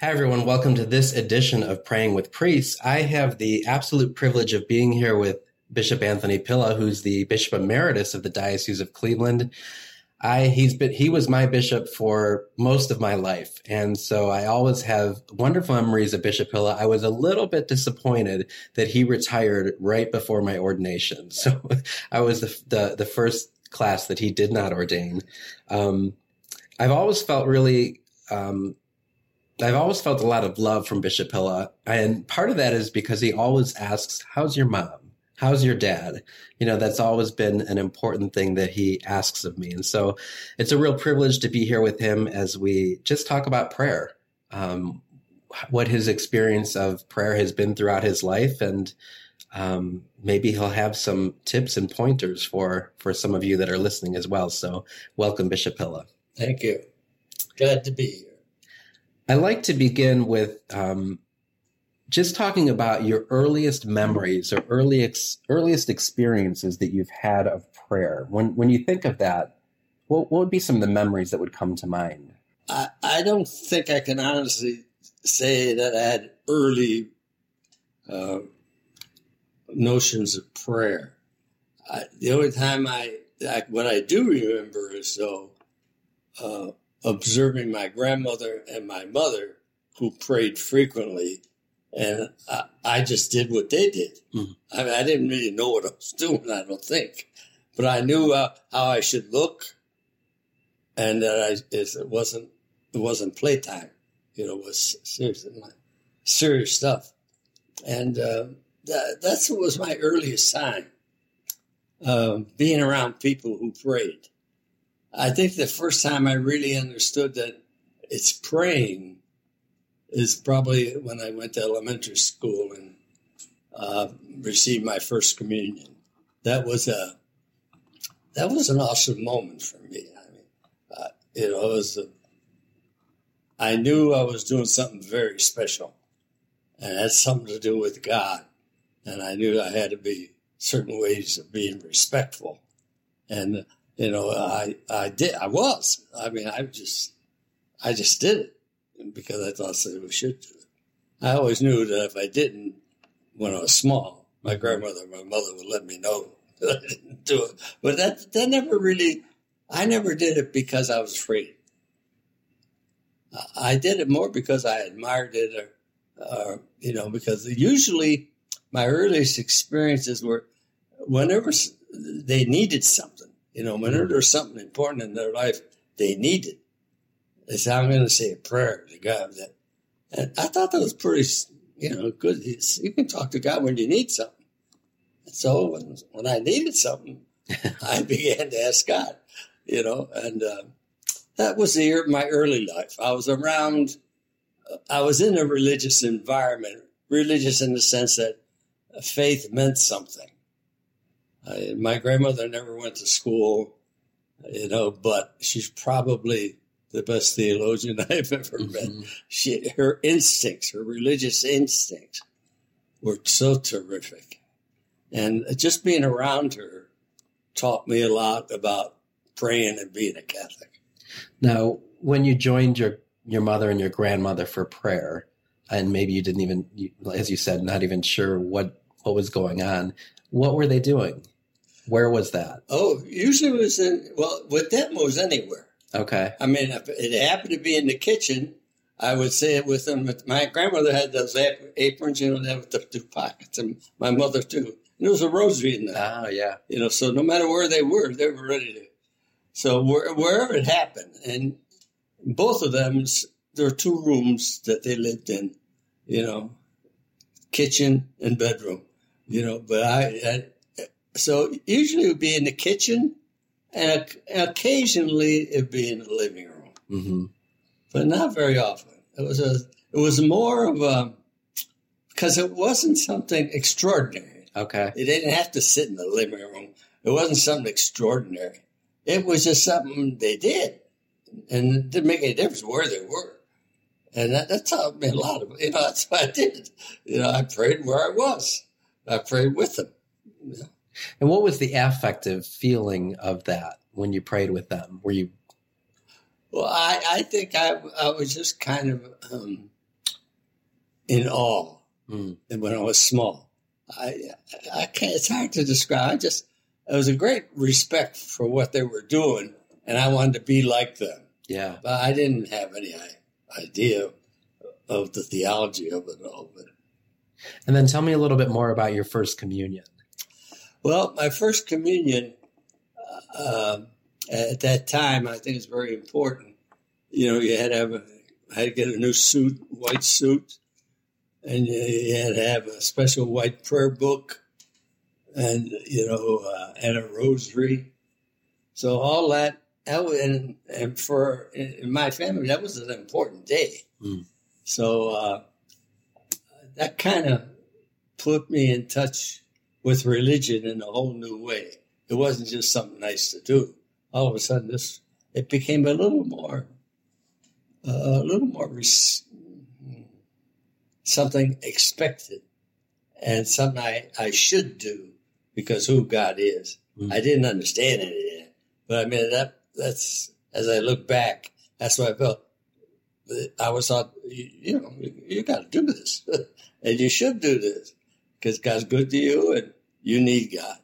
Hi, everyone. Welcome to this edition of Praying with Priests. I have the absolute privilege of being here with Bishop Anthony Pilla, who's the Bishop Emeritus of the Diocese of Cleveland. I he's been he was my bishop for most of my life, and so I always have wonderful memories of Bishop Pilla. I was a little bit disappointed that he retired right before my ordination, so I was the the, the first class that he did not ordain. Um, I've always felt really um, I've always felt a lot of love from Bishop Pilla. And part of that is because he always asks, How's your mom? How's your dad? You know, that's always been an important thing that he asks of me. And so it's a real privilege to be here with him as we just talk about prayer, um, what his experience of prayer has been throughout his life. And um, maybe he'll have some tips and pointers for, for some of you that are listening as well. So welcome, Bishop Pilla. Thank you. Glad to be here. I like to begin with um, just talking about your earliest memories or early ex- earliest experiences that you've had of prayer. When when you think of that, what, what would be some of the memories that would come to mind? I, I don't think I can honestly say that I had early uh, notions of prayer. I, the only time I, I, what I do remember is though uh, observing my grandmother and my mother who prayed frequently and I, I just did what they did. Mm-hmm. I mean, I didn't really know what I was doing. I don't think, but I knew uh, how I should look, and that I it wasn't it wasn't playtime. You know, it was serious serious stuff, and uh, that that's what was my earliest sign. Uh, being around people who prayed. I think the first time I really understood that it's praying is probably when I went to elementary school and uh, received my first communion. That was a that was an awesome moment for me. I mean, uh, you know, it was. A, I knew I was doing something very special, and it had something to do with God, and I knew I had to be certain ways of being respectful, and you know, I I did. I was. I mean, I just I just did it because I thought that we should do it. I always knew that if I didn't, when I was small, my grandmother and my mother would let me know that I didn't do it. But that that never really, I never did it because I was afraid. I did it more because I admired it, or, or you know, because usually my earliest experiences were whenever they needed something. You know, whenever there's something important in their life, they needed. They said, I'm going to say a prayer to God. That, and I thought that was pretty, you know, good. You can talk to God when you need something. And so when, when I needed something, I began to ask God, you know, and uh, that was the, my early life. I was around, I was in a religious environment, religious in the sense that faith meant something. I, my grandmother never went to school, you know, but she's probably the best theologian I've ever mm-hmm. met. She, her instincts, her religious instincts, were so terrific, and just being around her taught me a lot about praying and being a Catholic. Now, when you joined your your mother and your grandmother for prayer, and maybe you didn't even, as you said, not even sure what what was going on. What were they doing? Where was that? Oh, usually it was in well, with them it was anywhere. Okay. I mean, if it happened to be in the kitchen, I would say it with them. My grandmother had those aprons, you know, that with the two pockets, and my mother too. And there was a rosary in there. Oh, yeah. You know, so no matter where they were, they were ready to. So where, wherever it happened, and both of them, there are two rooms that they lived in, you know, kitchen and bedroom, you know. But I, I so usually it would be in the kitchen and occasionally it'd be in the living room, mm-hmm. but not very often. It was a, it was more of a, because it wasn't something extraordinary. Okay, it didn't have to sit in the living room. It wasn't something extraordinary. It was just something they did, and it didn't make any difference where they were. And that, that taught me a lot of, you know, that's what I did. You know, I prayed where I was. I prayed with them. You know? And what was the affective feeling of that when you prayed with them? Were you? Well, I, I think I, I was just kind of um, in awe. Mm. And when I was small, I, I can't, it's hard to describe. I just, it was a great respect for what they were doing, and I wanted to be like them. Yeah. But I didn't have any idea of the theology of it all. But And then tell me a little bit more about your first communion. Well, my first communion uh, at that time, I think it's very important. You know, you had to have a, I had to get a new suit, white suit, and you, you had to have a special white prayer book, and you know, uh, and a rosary. So all that, that was, and, and for in my family, that was an important day. Mm. So uh, that kind of put me in touch with religion in a whole new way. It wasn't just something nice to do. All of a sudden, this it became a little more, uh, a little more res- something expected, and something I, I should do because who God is. Mm. I didn't understand any of that, but I mean that that's as I look back, that's what I felt. I was thought, you, you know, you, you got to do this, and you should do this because God's good to you, and you need God.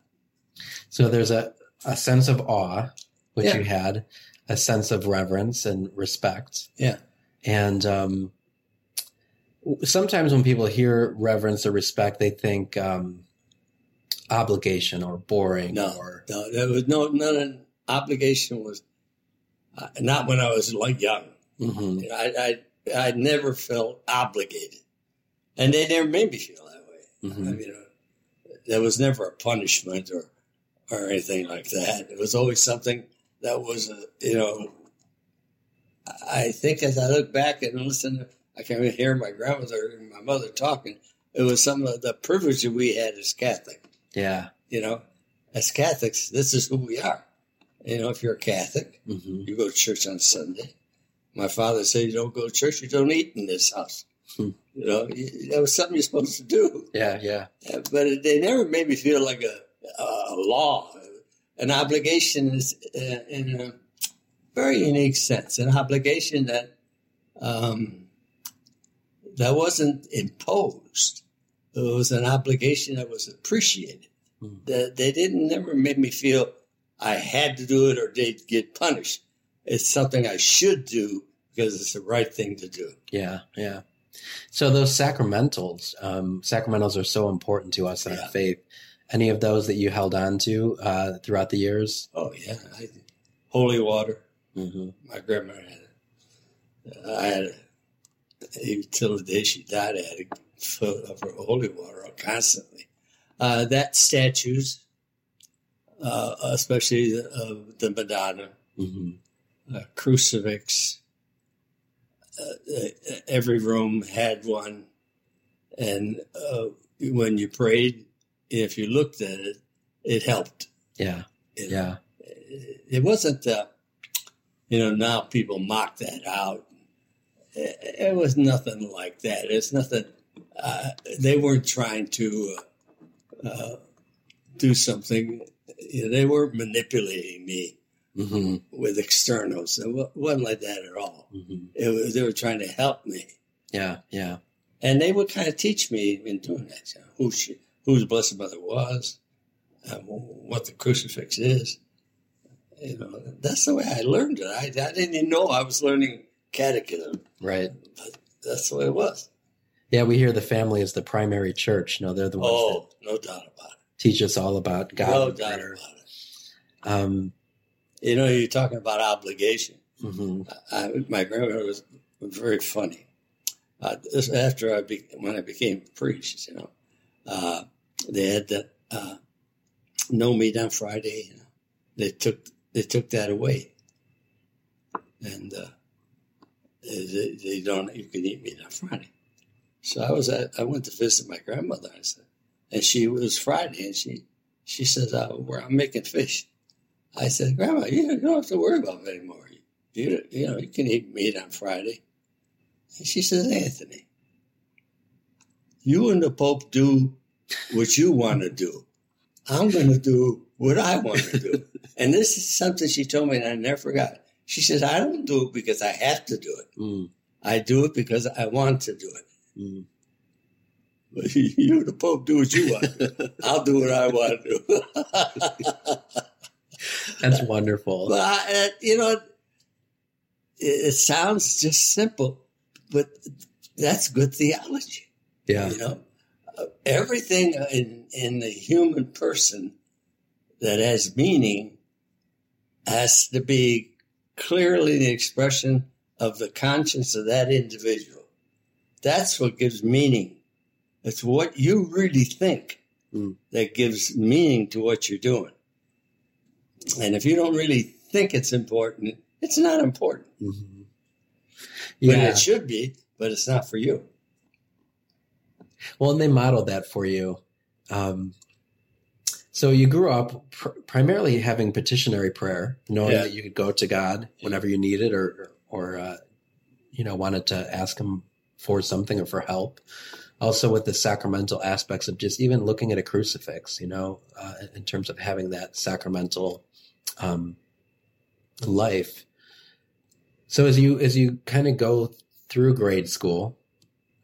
So there's a, a sense of awe, which Yeah. you had, a sense of reverence and respect. Yeah. And um, sometimes when people hear reverence or respect, they think um, obligation or boring No. or No, there was no none of obligation was uh, not when I was like young. Mhm. You know, I, I I never felt obligated, and they never made me feel that way. Mhm. I mean, uh, there was never a punishment or or anything like that. It was always something that was, uh, you know. I think as I look back and listen, I can hear my grandmother and my mother talking. It was some of the privilege that we had as Catholic. yeah. You know, as Catholics, this is who we are. You know, if you're a Catholic, hmm you go to church on Sunday. My father said, "You don't go to church, you don't eat in this house." Hmm. You know, that was something you're supposed to do. Yeah, yeah. Uh, But it, they never made me feel like a, a law, an obligation is uh, in a very unique sense, an obligation that um, that wasn't imposed. It was an obligation that was appreciated. Hmm. That they didn't never make me feel I had to do it or they'd get punished. It's something I should do because it's the right thing to do. Yeah, yeah. So those sacramentals, um, sacramentals are so important to us in Yeah. our faith. Any of those that you held on to uh, throughout the years? Oh yeah, I, holy water. hmm My grandmother had it. I had it. Even till the day she died, I had to fill of her holy water constantly. Uh, that statues, uh, especially the, the Madonna, hmm uh, crucifix. Every room had one, and uh, when you prayed, if you looked at it, it helped. Yeah, know. yeah. it wasn't uh, you know now people mock that out it, it was nothing like that it's nothing uh, they weren't trying to uh, uh, do something they weren't manipulating me hmm with externals it wasn't like that at all hmm it was, they were trying to help me Yeah, yeah. and they would kind of teach me in doing that you know, who she, who the Blessed Mother was, uh, what the crucifix is. You know, that's the way I learned it. I, I didn't even know I was learning catechism, Right. but that's the way it was. Yeah, we hear the family is the primary church. No, they're the ones Oh, that no doubt about it. teach us all about God. no doubt prayer. about it. Um, You know, you're talking about obligation. hmm I, my grandmother was very funny. Uh, this after I be, when I became a priest, you know, uh, they had that uh, no meat on Friday. You know, they took they took that away, and uh, they, they don't. You can eat meat on Friday. So I was at, I went to visit my grandmother. I said, and she was Friday, and she she says, "Where I'm making fish." I said, "Grandma, you don't have to worry about it anymore. You you know you can eat meat on Friday." And she says, "Anthony, you and the Pope do what you want to do. I'm going to do what I want to do." and this is something she told me, and I never forgot. She says, "I don't do it because I have to do it. mm I do it because I want to do it." mm. you, the Pope, do what you want. I'll do what I want to do. That's wonderful. But uh, you know, it, it sounds just simple, but that's good theology. Yeah. You know, everything in in the human person that has meaning has to be clearly the expression of the conscience of that individual. That's what gives meaning. It's what you really think Mm. that gives meaning to what you're doing. And if you don't really think it's important, it's not important. Mhm. But Yeah. it should be, but it's not for you. Well, and they modeled that for you. Um, so you grew up pr- primarily having petitionary prayer, knowing Yeah. that you could go to God whenever you needed or, or uh, you know, wanted to ask Him for something or for help. Also, with the sacramental aspects of just even looking at a crucifix, you know, uh, in terms of having that sacramental um, life. So as you as you kind of go through grade school,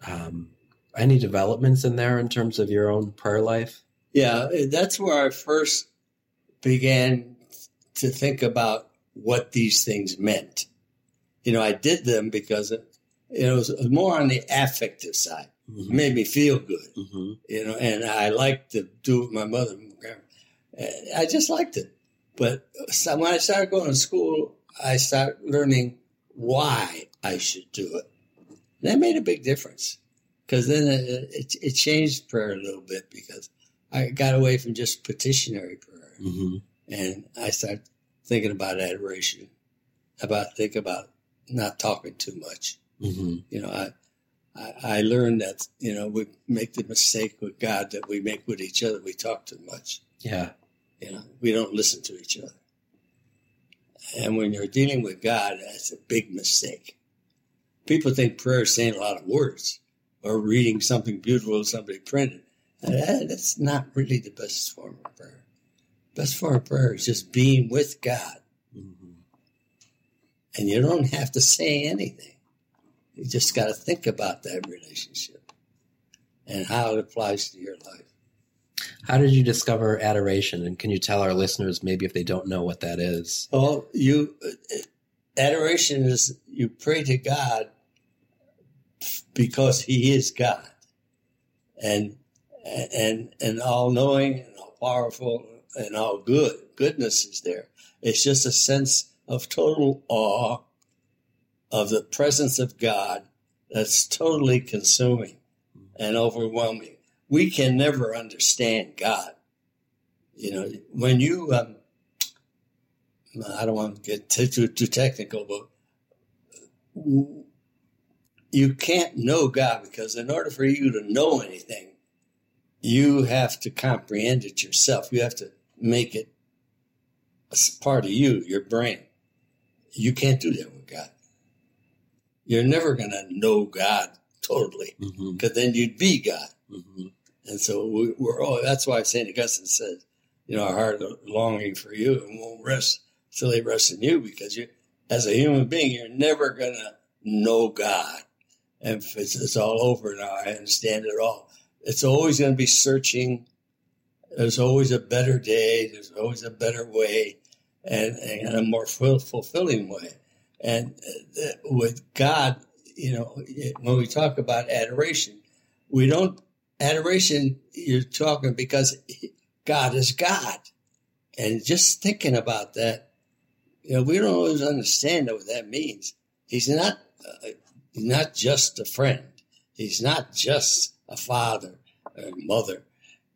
um, any developments in there in terms of your own prayer life? Yeah, that's where I first began to think about what these things meant. You know, I did them because it, it was more on the affective side. It made me feel good, hmm you know, and I liked to do it with my mother. I just liked it. But so when I started going to school, I started learning why I should do it. That made a big difference because then it, it, it changed prayer a little bit because I got away from just petitionary prayer hmm and I started thinking about adoration, about think about not talking too much. hmm You know, I, I I learned that you know we make the mistake with God that we make with each other. We talk too much. Yeah. You know, we don't listen to each other. And when you're dealing with God, that's a big mistake. People think prayer is saying a lot of words or reading something beautiful somebody printed. That- that's not really the best form of prayer. Best form of prayer is just being with God. hmm And you don't have to say anything. You just got to think about that relationship and how it applies to your life. How did you discover adoration? And can you tell our listeners maybe if they don't know what that is? Well, you uh, adoration is you pray to God because He is God, and and and all knowing and all powerful and all good. Goodness is there. It's just a sense of total awe of the presence of God that's totally consuming and overwhelming. We can never understand God. You know, when you um, I don't want to get too, too, too technical, but you can't know God because in order for you to know anything, you have to comprehend it yourself. You have to make it a part of you, your brain. You can't do that with God. You're never going to know God totally hmm because then you'd be God. hmm And so we, we're all, that's why St. Augustine says, you know, our heart longing for you and won't rest till they rest in you because you, as a human being, you're never going to know God. And it's, it's all over now, I understand it all. It's always going to be searching. There's always a better day. There's always a better way and, and a more ful- fulfilling way. And uh, with God, you know, when we talk about adoration, we don't adoration you're talking because God is God. And just thinking about that, you know, we don't always understand what that means. He's not, uh, he's not just a friend. He's not just a father or mother.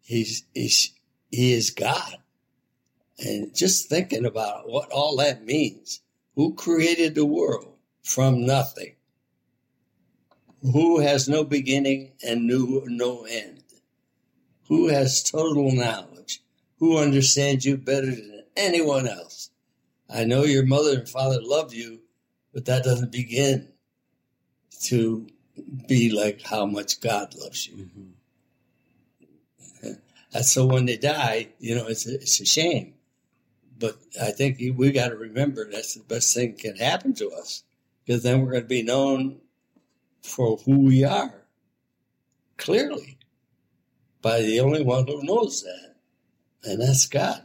He's, he's, he is God. And just thinking about what all that means. Who created the world from nothing? Who has no beginning and no, no end? Who has total knowledge? Who understands you better than anyone else? I know your mother and father love you, but that doesn't begin to be like how much God loves you. hmm And so when they die, you know, it's a, it's a shame. But I think we got to remember that's the best thing that can happen to us because then we're going to be known for who we are clearly. by the only one who knows that, and that's God.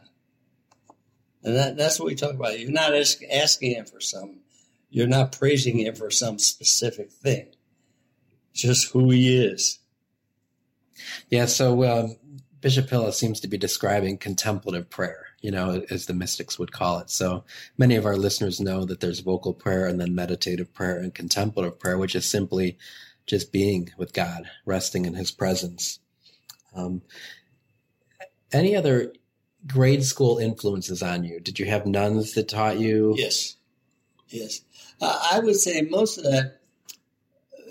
And that, that's what we talk about. You're not ask, asking Him for some, you're not praising Him for some specific thing, just who He is. Yeah, so um, Bishop Pilla seems to be describing contemplative prayer, you know, as the mystics would call it. So many of our listeners know that there's vocal prayer and then meditative prayer and contemplative prayer, which is simply just being with God, resting in His presence. Um, any other grade school influences on you? Did you have nuns that taught you? Yes, yes. Uh, I would say most of that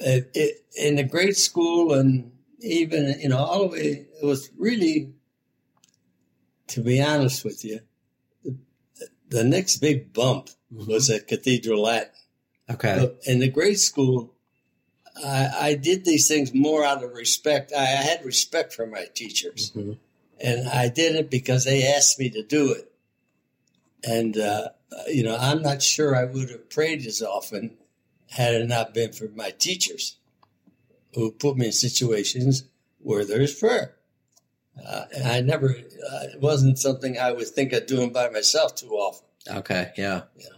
uh, it, in the grade school and even you know all the way. It was really, to be honest with you, the, the next big bump mm-hmm. was at Cathedral Latin. Okay. In the grade school, I, I, did these things more out of respect. I, I had respect for my teachers. Mm-hmm and I did it because they asked me to do it. And uh, you know, I'm not sure I would have prayed as often had it not been for my teachers, who put me in situations where there's prayer. Uh, and I never, uh, it wasn't something I would think of doing by myself too often. Okay, yeah. Yeah.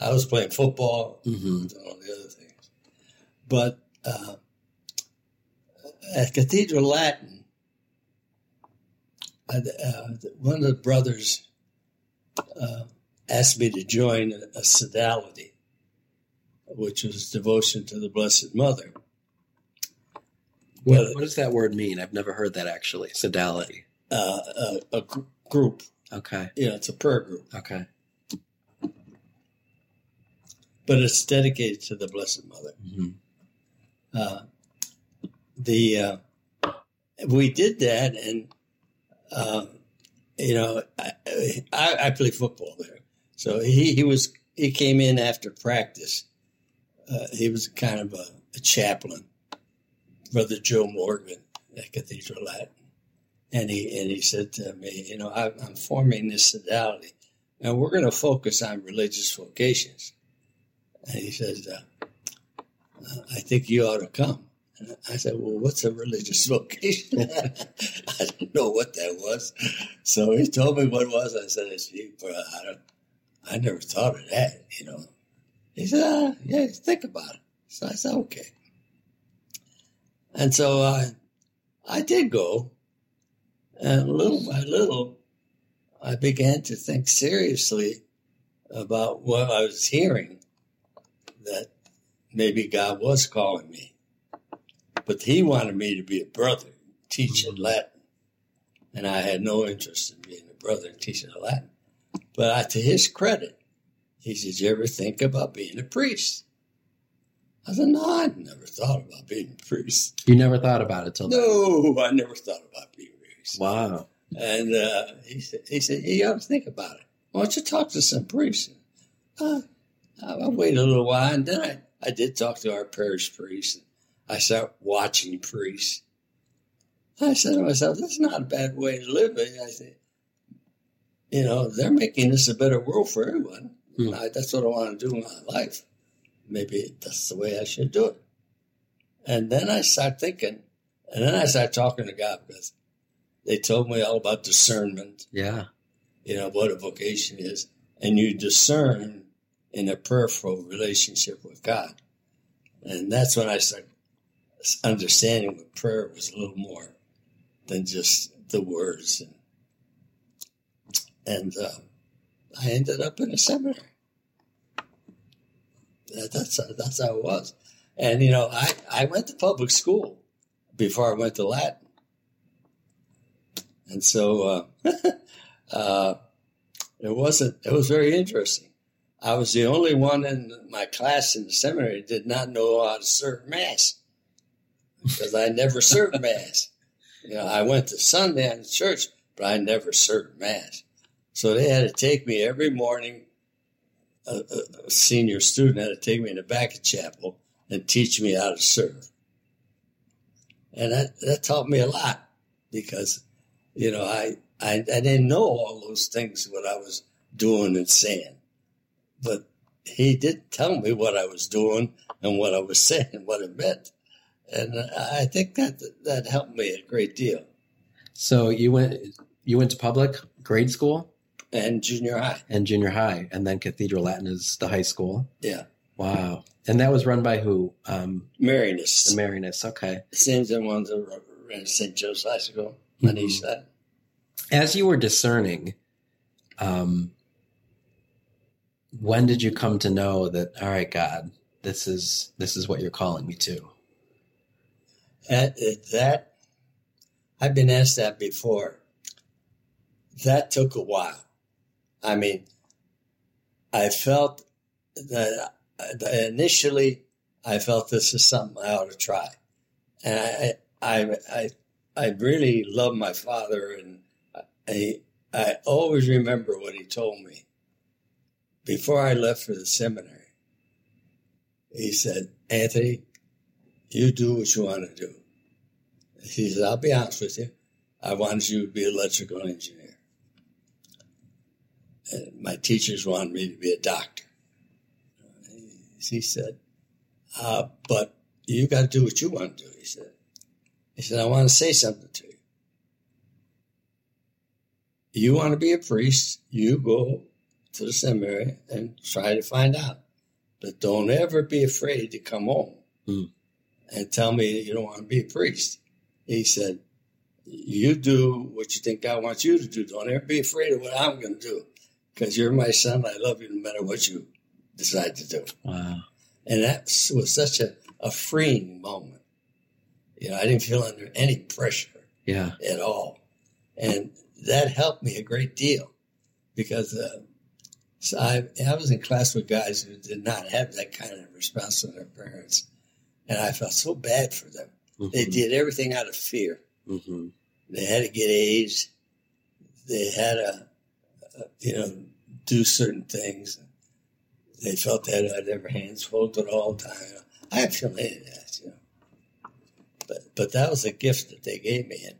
I was playing football mm-hmm. and all the other things. But uh, at Cathedral Latin, uh, one of the brothers uh, asked me to join a, a sodality, which was devotion to the Blessed Mother. What, what, does that word mean? I've never heard that actually. Sodality. Uh, a, a gr- group. Okay. Yeah, it's a prayer group. Okay. But it's dedicated to the Blessed Mother. Mm-hmm. Uh, the uh, we did that, and um, you know, I, I, I play football there. So he, he was, he came in after practice. Uh, he was kind of a, a, chaplain, Brother Joe Morgan at Cathedral Latin. And he, and he said to me, you know, I, am forming this sodality and we're going to focus on religious vocations. And he says, uh, I think you ought to come. And I said, Well, what's a religious vocation? I didn't know what that was. So he told me what it was. I said, Gee, bro, I, don't, I never thought of that, you know. He said, ah, Yeah, think about it. So I said, Okay. And so I, I did go. And little by little, I began to think seriously about what I was hearing that maybe God was calling me. But he wanted me to be a brother, teaching. Latin. And I had no interest in being a brother teaching Latin. But I, to his credit, he said, You ever think about being a priest? I said, No, I never thought about being a priest. You never thought about it till then? No, then. I never thought about being a priest. Wow. And uh, he said, he said, You ought to think about it. Why don't you talk to some priests? Uh, I waited a little while, and then I, I did talk to our parish priest. I started watching priests. I said to myself, that's not a bad way to live. I said, you know, they're making this a better world for everyone. Hmm. I, that's what I want to do in my life. Maybe that's the way I should do it. And then I start thinking, and then I start talking to God because they told me all about discernment. Yeah. You know, what a vocation is. And you discern in a prayerful relationship with God. And that's when I started understanding what prayer was a little more than just the words. And, and uh, I ended up in a seminary. That, that's, that's how it was. And, you know, I, I went to public school before I went to Latin. And so uh, uh, it wasn't, it was very interesting. I was the only one in my class in the seminary did not know how to serve Mass because I never served Mass. You know, I went to Sunday in church, but I never served Mass. So they had to take me every morning. A, a, senior student had to take me in the back of chapel and teach me how to serve. And that, that taught me a lot because, you know, I, I, I didn't know all those things, what I was doing and saying. But he did tell me what I was doing and what I was saying, what it meant and I think that that helped me a great deal. So you went you went to public grade school and junior high. and junior high, and then Cathedral Latin is the high school. Yeah. Wow. And that was run by who? Um, Marianists. the Marianists. Okay. Same as the ones that ran St. Joe's High School on Mhm. east side. As you were discerning, um, when did you come to know that? All right, God, this is this is what you're calling me to. That, that I've been asked that before. That took a while. I mean, I felt that that initially I felt this is something I ought to try, and I I I I really love my father, and I I always remember what he told me before I left for the seminary. He said, Anthony, you do what you want to do. He said, I'll be honest with you. I wanted you to be an electrical engineer. And my teachers wanted me to be a doctor. He said, uh, but you got to do what you want to do, he said. He said, I want to say something to you. You want to be a priest, you go to the seminary and try to find out. But don't ever be afraid to come home Mm. and tell me you don't want to be a priest. He said, You do what you think God wants you to do. Don't ever be afraid of what I'm going to do because you're my son. I love you no matter what you decide to do. Wow. And that was such a, a freeing moment. You know, I didn't feel under any pressure Yeah. at all. And that helped me a great deal because uh, so I, I was in class with guys who did not have that kind of response from their parents. And I felt so bad for them. They Mhm. did everything out of fear. Mhm. They had to get A's. They had uh, you know, do certain things. They felt they had to have their hands full at all time. I didn't feel that, you know. But but that was a gift that they gave me, and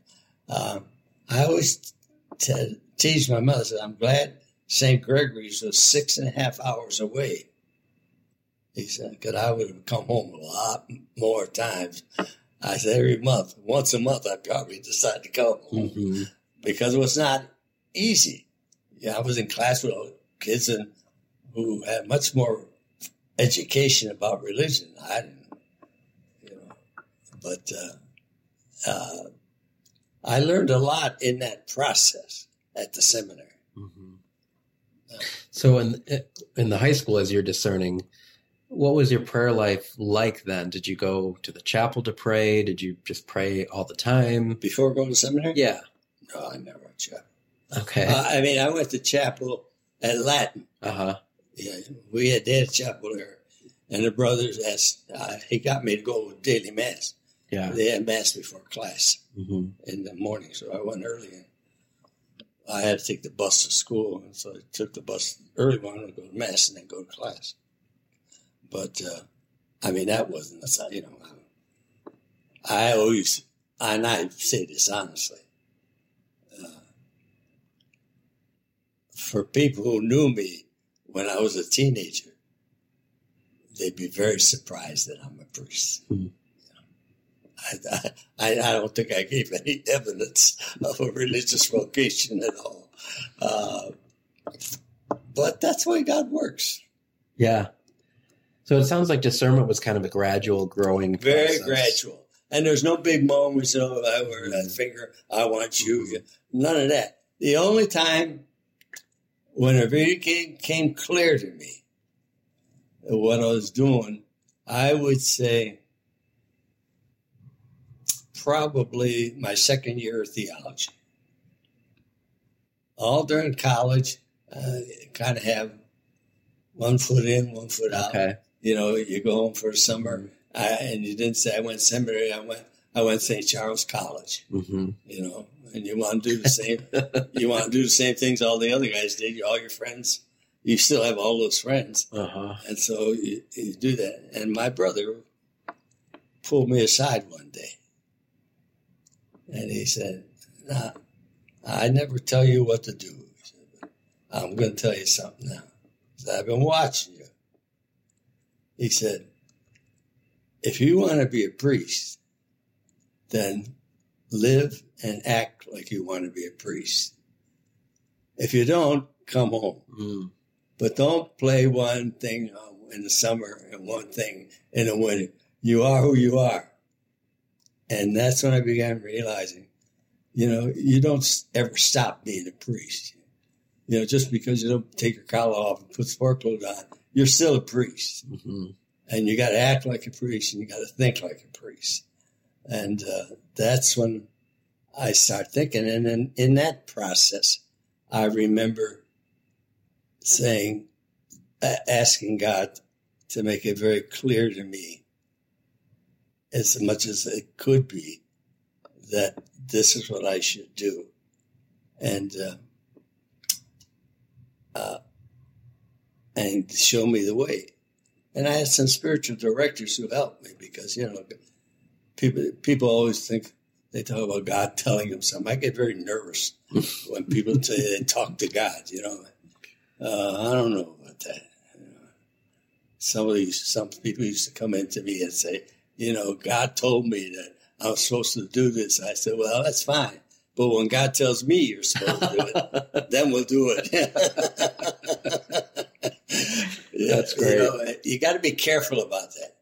um, I always te- teased my mother. Said, "I'm glad St. Gregory's was six and a half hours away." He said, "Because I would have come home a lot more times." I said, "Every month, once a month, I'd probably decide to go home." Mhm. because it was not easy. Yeah, I was in class with kids and who had much more education about religion. I didn't, you know, but uh, uh, I learned a lot in that process at the seminary. Mhm. So in in the high school, as you're discerning, what was your prayer life like then? Did you go to the chapel to pray? Did you just pray all the time? Before going to seminary, Yeah. no, I never went to chapel. Okay. Uh, I mean, I went to chapel at Latin. Uh huh. Yeah, we had had chapel there, and the brothers asked. Uh, he got me to go with daily mass. Yeah. They had mass before class. hmm in the morning, so I went early. And I had to take the bus to school, and so I took the bus early one to go to mass and then go to class. But uh, I mean, that wasn't you know. I always, and I say this honestly, uh, for people who knew me when I was a teenager, they'd be very surprised that I'm a priest. Mhm. I, I, I don't think I gave any evidence of a religious vocation at all. Uh, but that's the way God works. Yeah. So it sounds like discernment was kind of a gradual growing. Very process. gradual. And there's no big moments of I wear that finger, I want you. None of that. The only time when it really came, came clear to me what I was doing, I would say probably my second year of theology. All during college, uh, kind of have one foot in, one foot out. Okay. You know, you go home for the summer, I, and you didn't say I went seminary. I went, I went St. Charles College. hmm You know, and you want to do the same. you want to do the same things all the other guys did. All your friends, you still have all those friends, Uh huh. and so you, you do that. And my brother pulled me aside one day, and he said, "Nah, I never tell you what to do. Said, I'm going to tell you something now. Said, I've been watching you." He said, "If you want to be a priest, then live and act like you want to be a priest. If you don't, come home. Mm. But don't play one thing um, in the summer and one thing in the winter. You are who you are. And that's when I began realizing, you know, you don't ever stop being a priest. You know, just because you don't take your collar off and put sport clothes on, you're still a priest. hmm And you got to act like a priest and you got to think like a priest. And uh, that's when I start thinking. And then in that process, I remember saying, asking God to make it very clear to me, as much as it could be, that this is what I should do. And, uh, uh, and show me the way. And I had some spiritual directors who helped me because, you know, people, people always think they talk about God telling them something. I get very nervous when people say they talk to God, you know. Uh, I don't know about that. You know. Somebody, some people used to come into me and say, you know, God told me that I was supposed to do this. I said, well, that's fine. But when God tells me you're supposed to do it, then we'll do it. Yeah, That's You, great. know, you got to be careful about that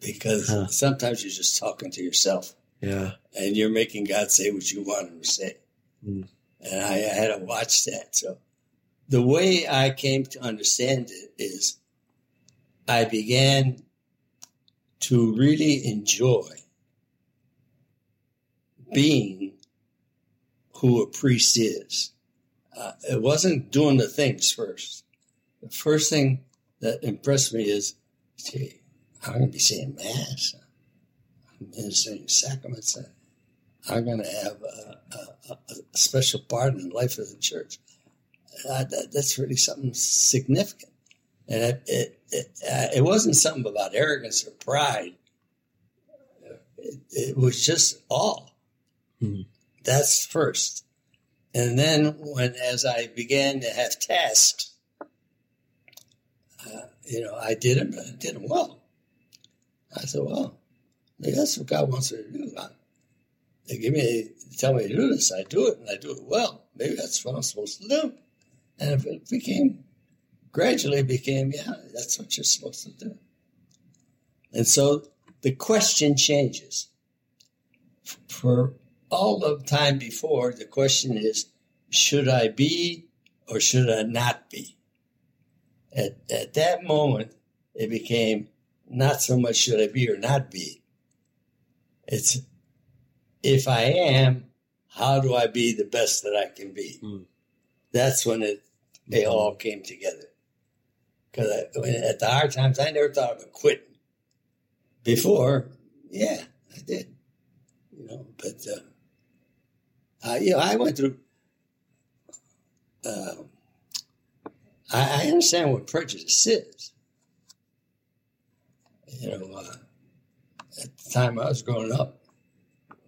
because Huh. sometimes you're just talking to yourself Yeah. and you're making God say what you want him to say. Mm. And I, I had to watch that. So the way I came to understand it is I began to really enjoy being who a priest is. Uh, it wasn't doing the things first. The first thing that impressed me is, gee, I'm going to be saying mass. I'm ministering sacraments. I'm going to have a, a, a, special part in the life of the church. Uh, that, that's really something significant. And it, it, it, uh, it wasn't something about arrogance or pride. It, it was just awe. Hmm. That's first. And then when, as I began to have tasks, uh, you know, I did them, I did them well. I said, well, that's what God wants me to do. I, they give me, tell me to do this, I do it, and I do it well. Maybe that's what I'm supposed to do. And if it became, gradually became, yeah, that's what you're supposed to do. And so the question changes. For all the time before, the question is, should I be or should I not be? At, at that moment, it became not so much should I be or not be. It's if I am, how do I be the best that I can be? Mm. That's when it they all came together. Because at the hard times, I never thought of quitting. Before, yeah, I did. You know, but uh, I, you know, I went through. Uh, I, I understand what prejudice is. You know, uh, at the time I was growing up,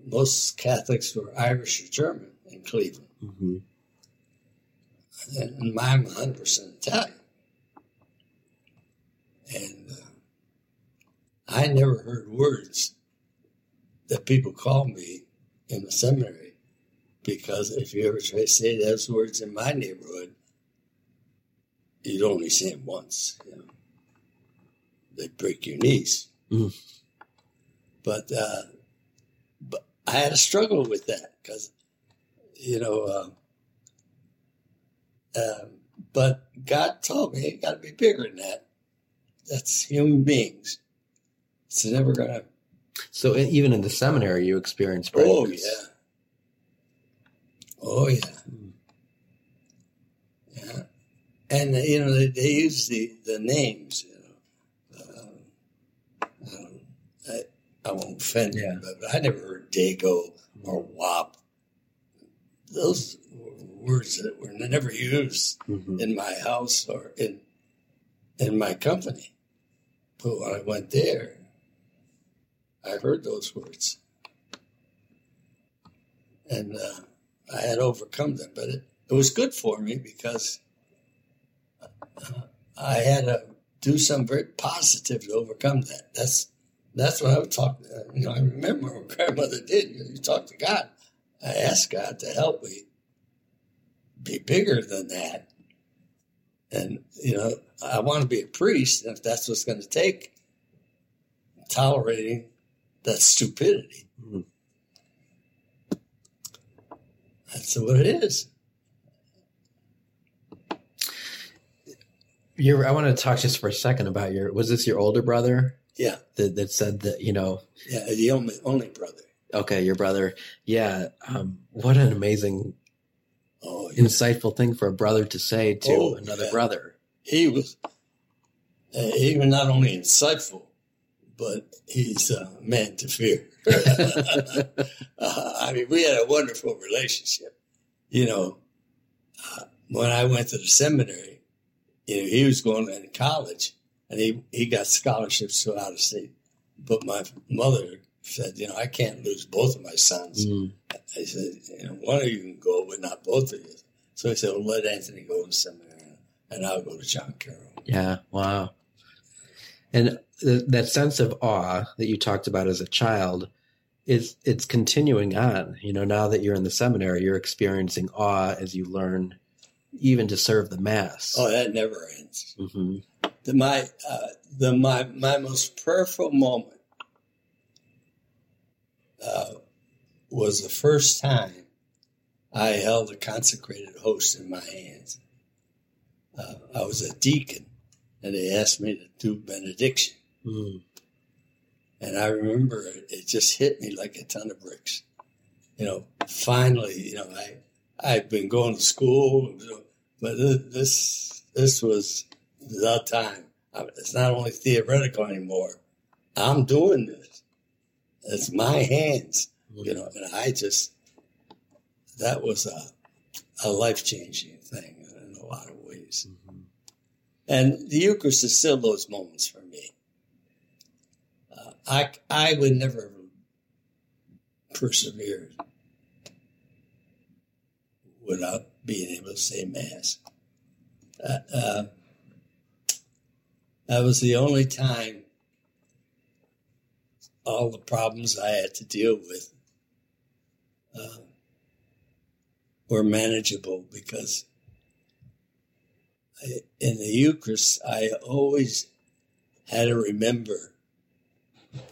most Catholics were Irish or German in Cleveland. hmm And I'm 100% Italian. And uh, I never heard words that people called me in the seminary because if you ever try to say those words in my neighborhood, you'd only say them once. You know. They'd break your knees. Mm. But, uh, but I had a struggle with that because, you know, uh, um, but God told me it got to be bigger than that. That's human beings. It's never gonna. So e- even in the seminary, you experienced Oh yeah. Oh yeah. Mm. Yeah. And uh, you know they, they use the the names. You know, um, I, don't, I, won't offend Yeah. you, but I never heard Dago or WOP. Those were words that were never used Mhm. in my house or in in my company. But when I went there, I heard those words, and uh, I had overcome them. But it, it was good for me because uh, I had to do something very positive to overcome that. That's that's what I would talk. Uh, you know, I remember what grandmother did. You, you talk to God. I asked God to help me be bigger than that. And, you know, I want to be a priest, and if that's what's going to take, tolerating that stupidity. Mm-hmm. That's what it is. You're, I want to talk just for a second about your. Was this your older brother? Yeah. That, that said that you know. Yeah, the only only brother. Okay, your brother. Yeah. Um, what an amazing, oh, yeah. insightful thing for a brother to say to oh, another yeah. brother. He was. Uh, he was not only insightful, but he's a man to fear. uh, I mean, we had a wonderful relationship. You know, uh, when I went to the seminary, you know, he was going to college and he, he got scholarships to out of state. But my mother said, you know, I can't lose both of my sons. Mm. I said, you know, one of you can go, but not both of you. So he said, well, let Anthony go to seminary and I'll go to John Carroll. Yeah. Wow. And th- that sense of awe that you talked about as a child is it's continuing on. You know, now that you're in the seminary, you're experiencing awe as you learn even to serve the mass. Oh, that never ends. Mm-hmm. The, my uh, the my my most prayerful moment uh, was the first time I held a consecrated host in my hands. Uh, I was a deacon, and they asked me to do benediction. Mm. And I remember it, it just hit me like a ton of bricks. You know, finally, you know, I I've been going to school, but this this was the time. It's not only theoretical anymore. I'm doing this. It's my hands, you know. And I just that was a a life changing thing in a lot of ways. Mm-hmm. And the Eucharist is still those moments for me. Uh, I I would never persevere without being able to say Mass. Uh, uh, that was the only time all the problems I had to deal with uh, were manageable because I, in the Eucharist, I always had to remember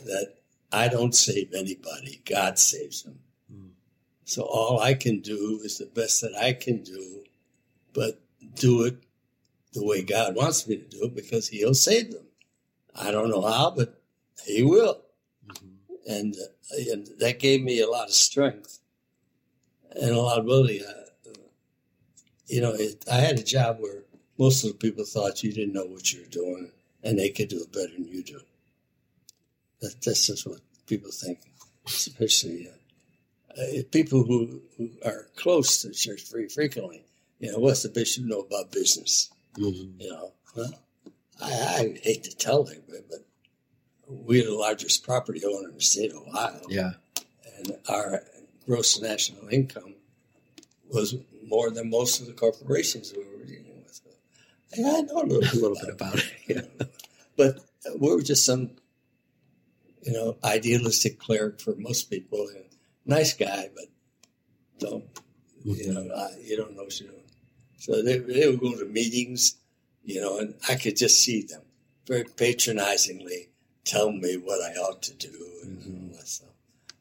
that I don't save anybody, God saves them. So all I can do is the best that I can do, but do it the way God wants me to do it because He'll save them. I don't know how, but He will. Mm-hmm. And, uh, and that gave me a lot of strength and a lot of ability. Uh, you know, it, I had a job where most of the people thought you didn't know what you were doing and they could do it better than you do. That, that's just what people think, especially. Uh, uh, people who, who are close to the church very frequently, you know, what's the bishop know about business? Mm-hmm. You know, well, I, I, hate to tell them, but we're the largest property owner in the state of Ohio. Yeah. And our gross national income was more than most of the corporations we were dealing with. And I know a little, a little bit about it. Yeah. But we were just some, you know, idealistic cleric for most people. And nice guy, but don't you know I, you don't know what you're doing. So they they would go to meetings, you know, and I could just see them very patronizingly tell me what I ought to do and mm-hmm. all that stuff.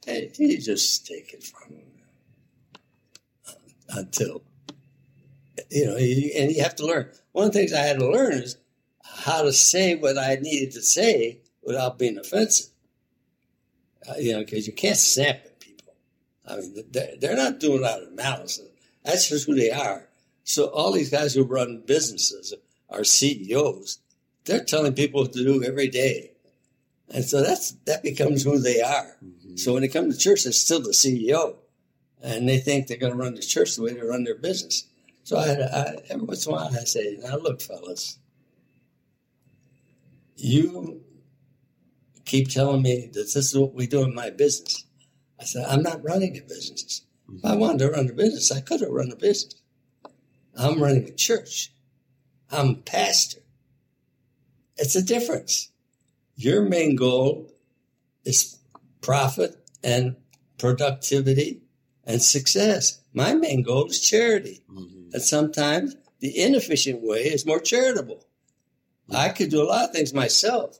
And you just take it from them uh, until you know, and you have to learn. One of the things I had to learn is how to say what I needed to say without being offensive. Uh, you know, because you can't snap at people. I mean, they're not doing it out of malice. That's just who they are. So all these guys who run businesses are CEOs. They're telling people what to do every day. And so that's that becomes who they are. Mm-hmm. So when they come to church, they're still the CEO. And they think they're going to run the church the way they run their business. So I, I, every once in a while I say, now look, fellas, you keep telling me that this is what we do in my business. I said, I'm not running a business. If I wanted to run a business, I could have run a business. I'm running a church. I'm a pastor. It's a difference. Your main goal is profit and productivity and success. My main goal is charity. Mhm. And sometimes the inefficient way is more charitable. I could do a lot of things myself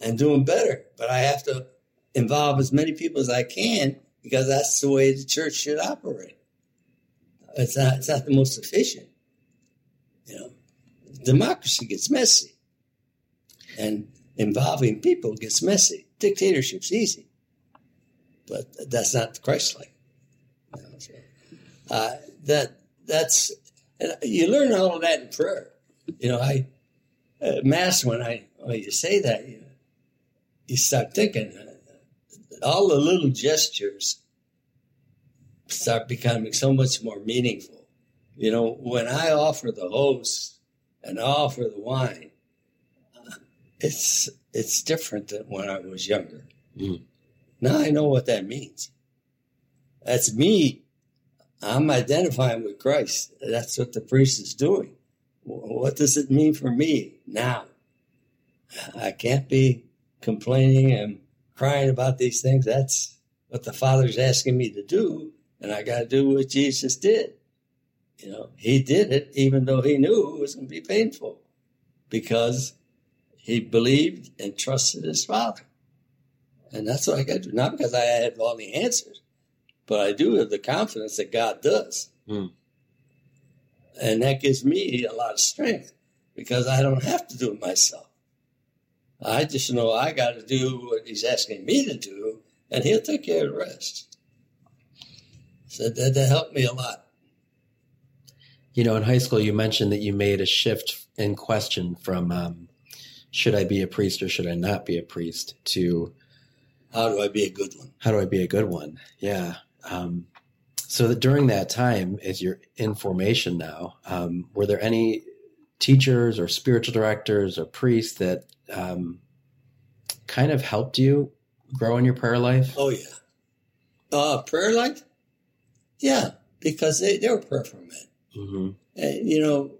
and do them better, but I have to involve as many people as I can because that's the way the church should operate. It's not, it's not the most efficient. You know, democracy gets messy and involving people gets messy. Dictatorship's easy, but that's not Christ-like. You know, so, uh, that that's you learn all of that in prayer. You know, I uh, mass when I when you say that, you you start thinking uh, all the little gestures start becoming so much more meaningful. You know, when I offer the host and offer the wine, it's it's different than when I was younger. Mm. Now I know what that means. That's me. I'm identifying with Christ. That's what the priest is doing. What does it mean for me now? I can't be complaining and crying about these things. That's what the Father's asking me to do, and I got to do what Jesus did. You know, He did it even though He knew it was going to be painful because He believed and trusted His Father. And that's what I got to do. Not because I have all the answers, but I do have the confidence that God does. Hmm. And that gives me a lot of strength because I don't have to do it myself. I just know I got to do what He's asking me to do, and He'll take care of the rest. So that, that helped me a lot. You know, in high school, you mentioned that you made a shift in question from um, should I be a priest or should I not be a priest to How do I be a good one? how do I be a good one? Yeah. Um, so that during that time, as you're in formation now, um, were there any teachers or spiritual directors or priests that um, kind of helped you grow in your prayer life? Oh, yeah. Uh, prayer life? Yeah, because they, they were prayerful men. hmm And, you know,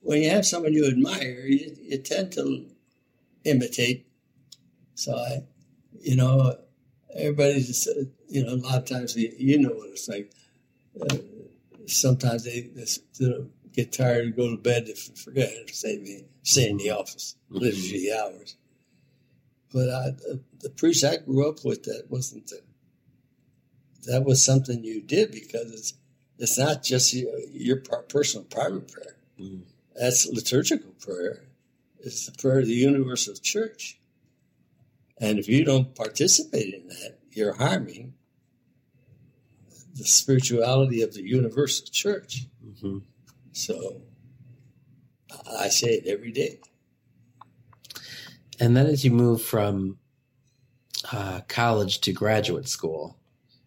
when you have someone you admire, you, you tend to imitate. So I, you know, everybody's, uh, you know, a lot of times you, you know what it's like. Uh, sometimes they, they get tired and go to bed if forget to stay, me- stay in the office, literally hours. But I, the, the priest I grew up with, that wasn't the, that was something you did because it's it's not just your, your personal private prayer. Mhm. That's liturgical prayer. It's the prayer of the universal church. And if you don't participate in that, you're harming the spirituality of the universal church. hmm So I say it every day. And then as you move from uh, college to graduate school,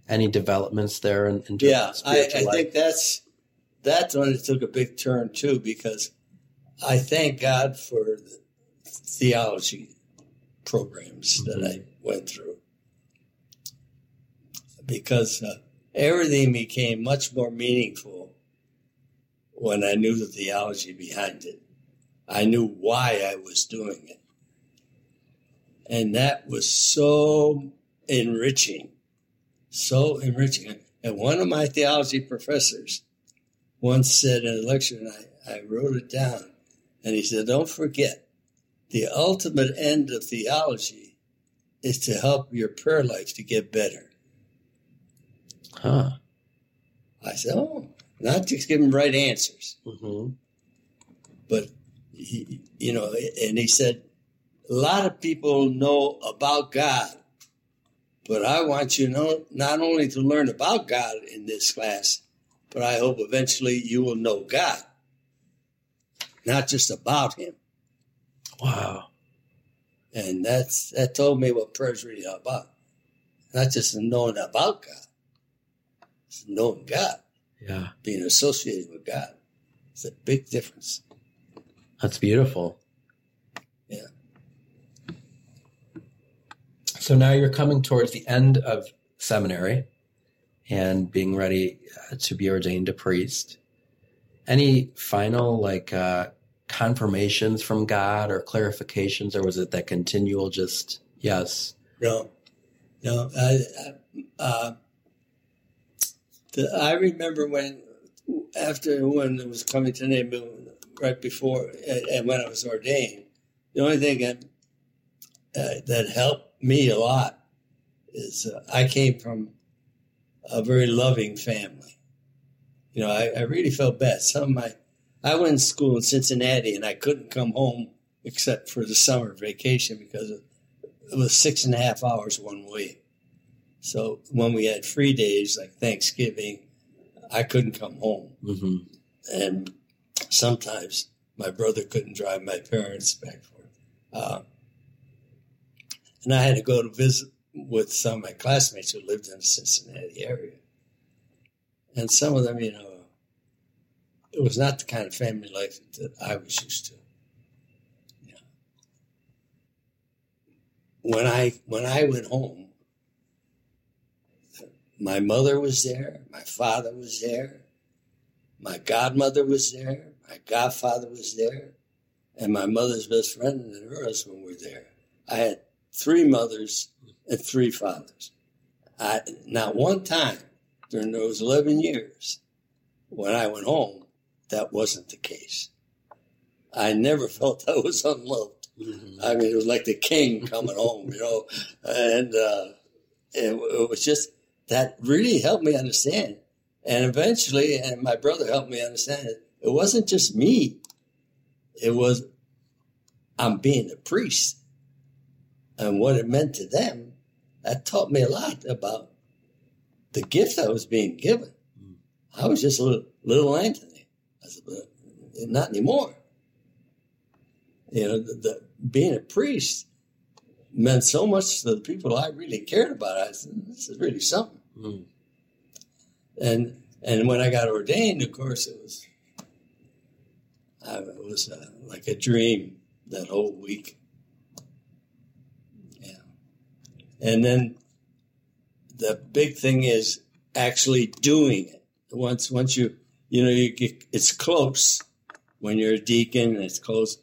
any developments there in, in terms Yeah, of I, I think that's that's when it took a big turn too, because I thank God for the theology programs that I went through, because uh, everything became much more meaningful when I knew the theology behind it. I knew why I was doing it, and that was so enriching so enriching. And one of my theology professors once said in a lecture, and I, I wrote it down, and he said, Don't forget, the ultimate end of theology is to help your prayer life to get better. Huh. I said, Oh, not just give them right answers, hmm but, he, you know, and he said, A lot of people know about God, but I want you know not only to learn about God in this class, but I hope eventually you will know God, not just about Him. Wow. And that's that told me what prayer is really all about. Not just knowing about God, it's knowing God, Yeah. being associated with God. It's a big difference. That's beautiful. Yeah. So now you're coming towards the end of seminary and being ready uh, to be ordained a priest. Any final like uh, confirmations from God or clarifications, or was it that continual just yes? No, know, I, uh, the, I remember when after when it was coming to name right before and when I was ordained, the only thing that uh, that helped me a lot is uh, I came from a very loving family. You know, I, I really felt bad. Some of my I went to school in Cincinnati and I couldn't come home except for the summer vacation because it was six and a half hours one way. So when we had free days like Thanksgiving, I couldn't come home. Mm-hmm. And sometimes my brother couldn't drive my parents back forth. Uh, and I had to go to visit with some of my classmates who lived in the Cincinnati area. And some of them, you know, it was not the kind of family life that I was used to. Yeah. When I when I went home, my mother was there, my father was there, my godmother was there, my godfather was there, and my mother's best friend and her husband were there. I had three mothers and three fathers. I, not one time during those 11 years when I went home, that wasn't the case. I never felt I was unloved. Mm-hmm. I mean, it was like the king coming home, you know, and uh, it, it was just that really helped me understand. And eventually, and my brother helped me understand it. It wasn't just me. It was I'm being a priest, and what it meant to them. That taught me a lot about the gift I was being given. I was just a little, little Anthony I said, not anymore. You know, the, the, being a priest meant so much to the people I really cared about. I said, this is really something. Mm. And and when I got ordained, of course, it was I, it was uh, like a dream that whole week. Yeah, and then the big thing is actually doing it. Once once you you know, you get, it's close when you're a deacon, it's close,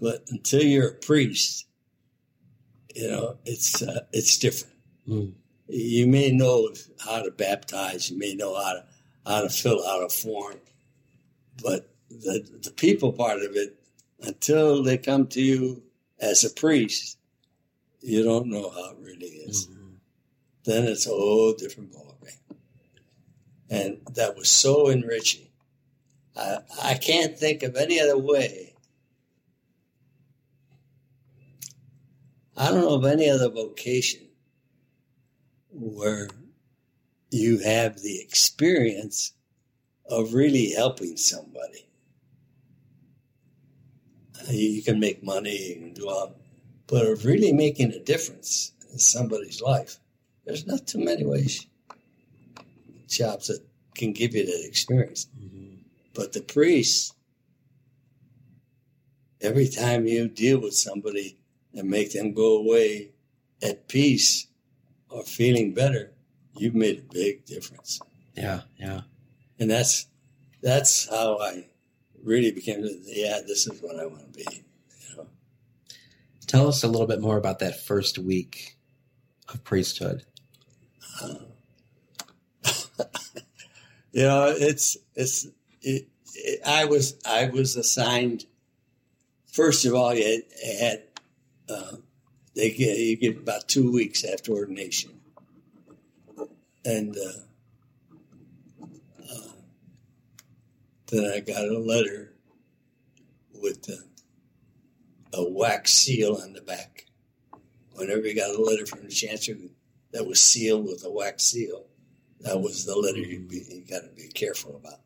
but until you're a priest, you know, it's uh, it's different. Mm. You may know how to baptize, you may know how to how to fill out a form, but the the people part of it, until they come to you as a priest, you don't know how it really is. Mm-hmm. Then it's a whole different ballgame, and that was so enriching I, I can't think of any other way. I don't know of any other vocation where you have the experience of really helping somebody. You can make money, you can do all, but of really making a difference in somebody's life, there's not too many ways jobs that can give you that experience. Mm-hmm. But the priest, every time you deal with somebody and make them go away at peace or feeling better, you've made a big difference. Yeah, yeah. And that's that's how I really became. Yeah, this is what I want to be. Tell us a little bit more about that first week of priesthood. You know, it's it's it, it, I was I was assigned. First of all, you had, uh, they get you get about two weeks after ordination, and uh, uh, then I got a letter with a wax seal on the back. Whenever you got a letter from the chancellor that was sealed with a wax seal, that was the letter you, you got to be careful about.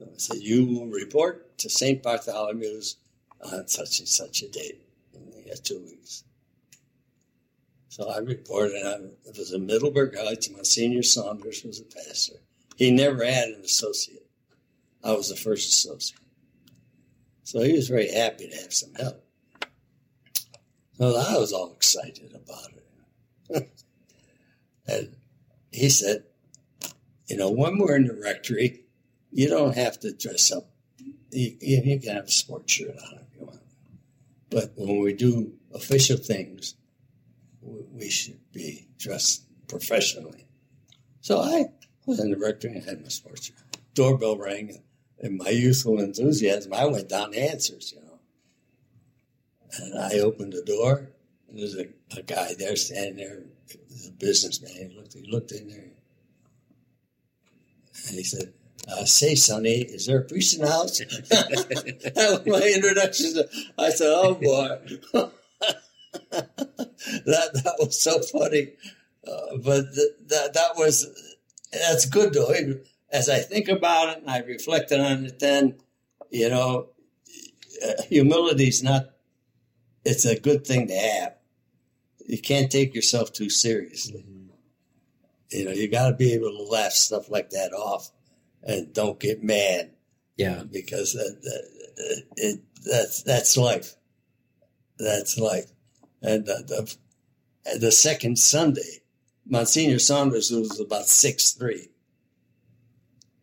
I said, You will report to St. Bartholomew's on such and such a date. And he had two weeks. So I reported. I, it was in Middleburg Heights. Monsignor Saunders was a pastor. He never had an associate. I was the first associate. So he was very happy to have some help. So I was all excited about it. and he said, You know, when we're in the rectory, you don't have to dress up. You, you can have a sports shirt on if you want. But when we do official things, we should be dressed professionally. So I was in the rectory and had my sports shirt. Doorbell rang, and my youthful enthusiasm, I went down the answers, you know. And I opened the door, and there's a, a guy there standing there, a businessman. He looked, he looked in there, and he said, uh, say, Sonny, is there a priest in the house? that was my introduction. To, I said, oh boy. that, that was so funny. Uh, but th- that, that was, that's good though. As I think about it and I reflected on it then, you know, humility is not, it's a good thing to have. You can't take yourself too seriously. Mm-hmm. You know, you got to be able to laugh stuff like that off and don't get mad. Yeah, because that, that, it, that's that's life. That's life. And the, the, the second Sunday, Monsignor Saunders was about six three,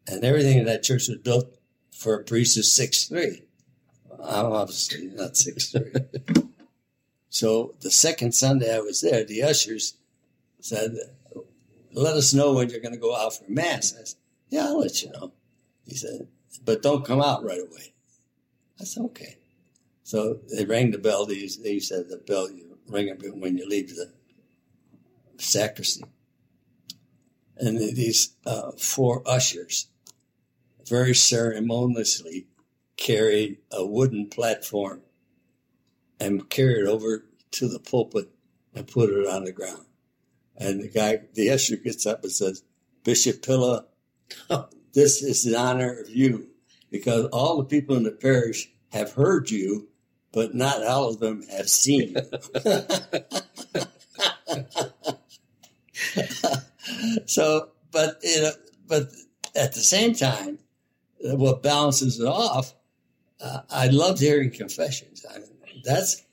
and everything in that church was built for a priest of six three. I'm obviously not six three. so the second Sunday I was there, the ushers said, "Let us know when you're going to go out for mass." I said, yeah, I'll let you know. He said, but don't come out right away. I said, okay. So they rang the bell. They, they said the bell, you ring it when you leave the sacristy. And these uh, four ushers very ceremoniously carried a wooden platform and carried it over to the pulpit and put it on the ground. And the guy, the usher gets up and says, Bishop Pilla this is the honor of you because all the people in the parish have heard you, but not all of them have seen you. so, but you know, but at the same time, what balances it off, uh, I loved hearing confessions. I mean, that's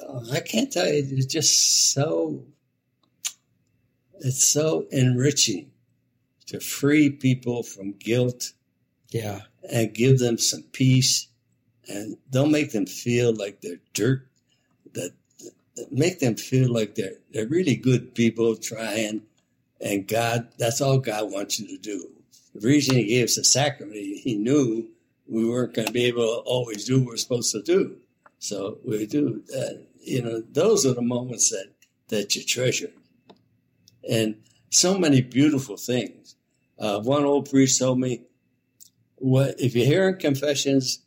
uh, I can't tell you. It's just so. It's so enriching to free people from guilt. Yeah. And give them some peace. And don't make them feel like they're dirt. That, that make them feel like they're they're really good people trying. And God, that's all God wants you to do. The reason He gave us the sacrament, He knew we weren't going to be able to always do what we're supposed to do. So we do. Uh, you know, those are the moments that that you treasure. And so many beautiful things. Uh, one old priest told me, "What if you're hearing confessions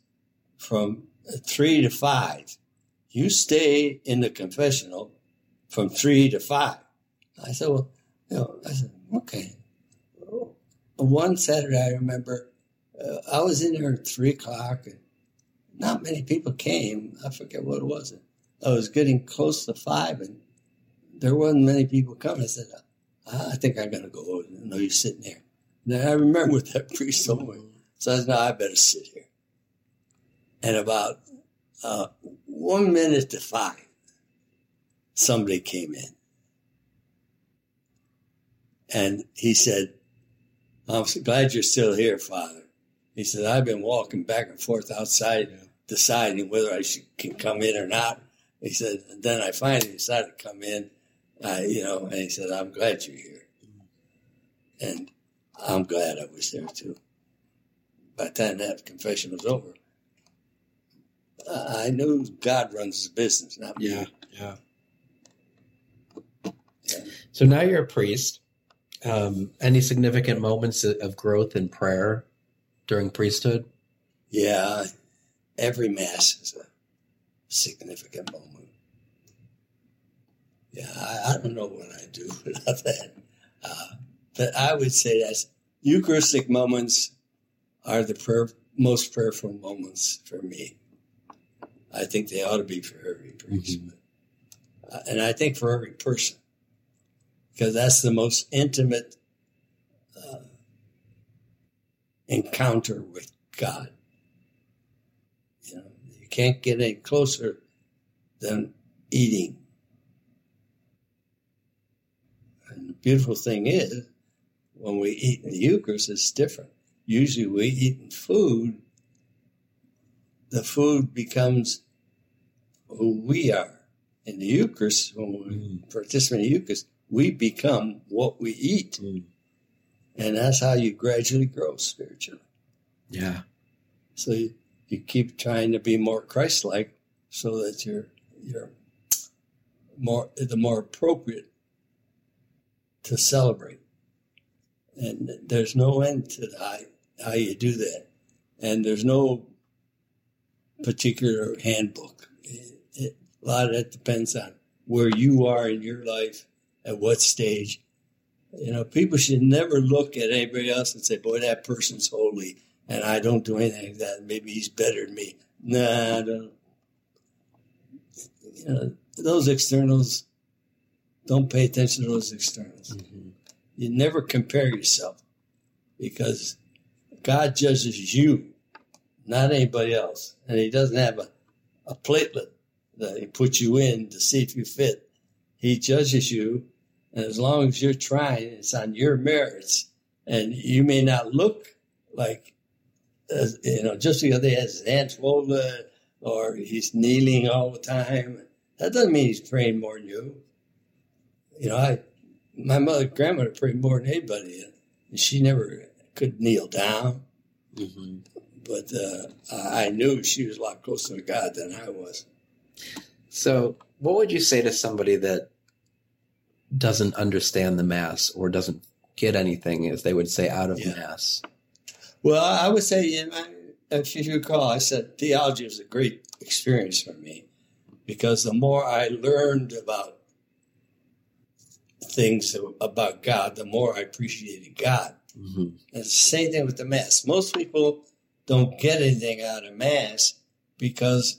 from three to five, you stay in the confessional from three to five." I said, "Well, you know," I said, "Okay." One Saturday, I remember uh, I was in there at three o'clock, and not many people came. I forget what it was. I was getting close to five, and there wasn't many people coming. I said, I think I'm to go. No, you're sitting there. Now I remember what that priest told me. So I said, no, I better sit here. And about uh, one minute to five, somebody came in. And he said, I'm glad you're still here, Father. He said, I've been walking back and forth outside deciding whether I should, can come in or not. He said, and then I finally decided to come in I, you know, and he said, I'm glad you're here. And I'm glad I was there too. By the time that confession was over, I knew God runs his business, not me. Yeah. Yeah. So now you're a priest. Um, any significant moments of growth in prayer during priesthood? Yeah, every mass is a significant moment. Yeah, I, I don't know what I do without that. Uh, but I would say that Eucharistic moments are the prayer, most prayerful moments for me. I think they ought to be for every priest, mm-hmm. uh, and I think for every person, because that's the most intimate uh, encounter with God. You know, you can't get any closer than eating And the beautiful thing is, when we eat in the Eucharist, it's different. Usually we eat in food, the food becomes who we are. in the Eucharist, when we mm. participate in the Eucharist, we become what we eat. Mm. And that's how you gradually grow spiritually. Yeah. So you, you keep trying to be more Christ like so that you're you're more the more appropriate to celebrate. And there's no end to how, how you do that. And there's no particular handbook. It, it, a lot of that depends on where you are in your life, at what stage. You know, people should never look at anybody else and say, boy, that person's holy and I don't do anything like that. Maybe he's better than me. Nah, I don't. You know, those externals, don't pay attention to those externals. Mm-hmm. You never compare yourself because God judges you, not anybody else. And He doesn't have a, a platelet that He puts you in to see if you fit. He judges you, and as long as you're trying, it's on your merits. And you may not look like uh, you know, just because he has his hands folded or he's kneeling all the time, that doesn't mean he's praying more than you. You know, I, my mother, grandmother prayed more than anybody, and she never could kneel down. Mm-hmm. But uh, I knew she was a lot closer to God than I was. So, what would you say to somebody that doesn't understand the Mass or doesn't get anything, as they would say, out of yeah. Mass? Well, I would say, if you recall, I said theology was a great experience for me because the more I learned about things about God, the more I appreciated God. Mm-hmm. And the same thing with the Mass. Most people don't get anything out of Mass because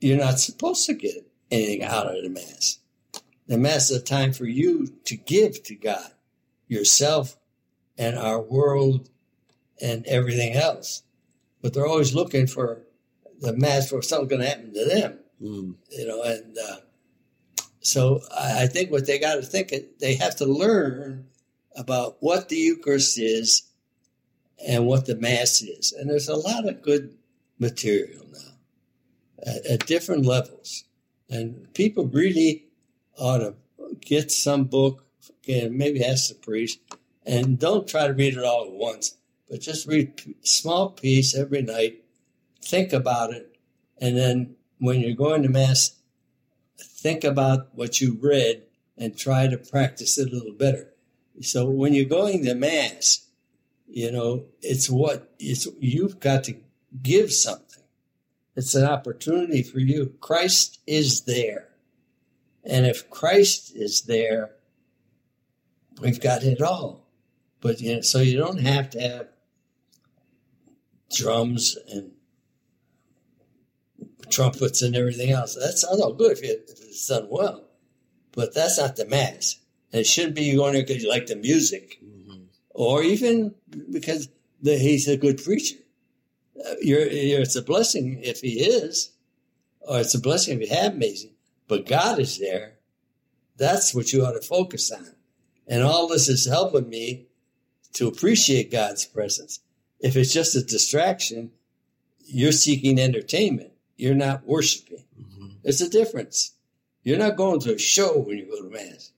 you're not supposed to get anything out of the Mass. The Mass is a time for you to give to God, yourself, and our world and everything else. But they're always looking for the mass for something going to happen to them, mm. you know. And uh, so I think what they got to think they have to learn about what the Eucharist is and what the Mass is. And there's a lot of good material now at, at different levels, and people really ought to get some book and maybe ask the priest, and don't try to read it all at once but just read a small piece every night, think about it, and then when you're going to Mass, think about what you read and try to practice it a little better. So when you're going to Mass, you know, it's what it's you've got to give something. It's an opportunity for you. Christ is there. And if Christ is there, we've got it all. But you know, so you don't have to have drums and trumpets and everything else. That's all good if, you, if it's done well, but that's not the mass. And it shouldn't be you going there because you like the music, mm-hmm. or even because the, he's a good preacher. Uh, you're, you're, it's a blessing if he is, or it's a blessing if you have amazing. But God is there. That's what you ought to focus on. And all this is helping me to appreciate God's presence. If it's just a distraction, you're seeking entertainment. You're not worshiping. Mm-hmm. There's a difference. You're not going to a show when you go to Mass.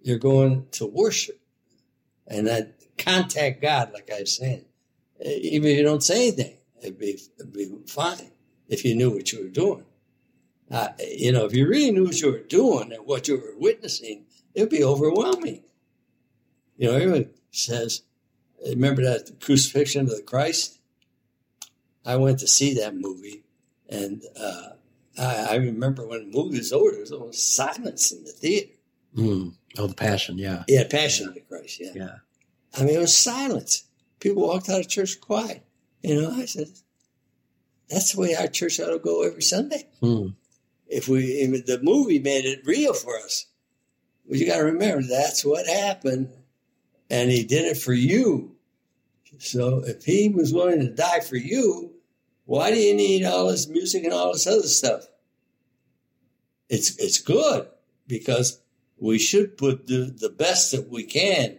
You're going to worship and that contact God, like I was saying. Even if you don't say anything, it'd be, it'd be fine if you knew what you were doing. Uh, you know, if you really knew what you were doing and what you were witnessing, it'd be overwhelming. You know, everyone says, remember that crucifixion of the Christ? I went to see that movie, and uh, I, I, remember when the movie was over, there was almost silence in the theater. Mm. Oh, the Passion, yeah, yeah, Passion yeah. of the Christ, yeah. yeah. I mean, it was silence. People walked out of church quiet. You know, I said, that's the way our church ought to go every Sunday. Mm. If we, the movie made it real for us. But you got to remember, that's what happened and he did it for you. So if he was willing to die for you, why do you need all this music and all this other stuff? It's it's good because we should put the, the best that we can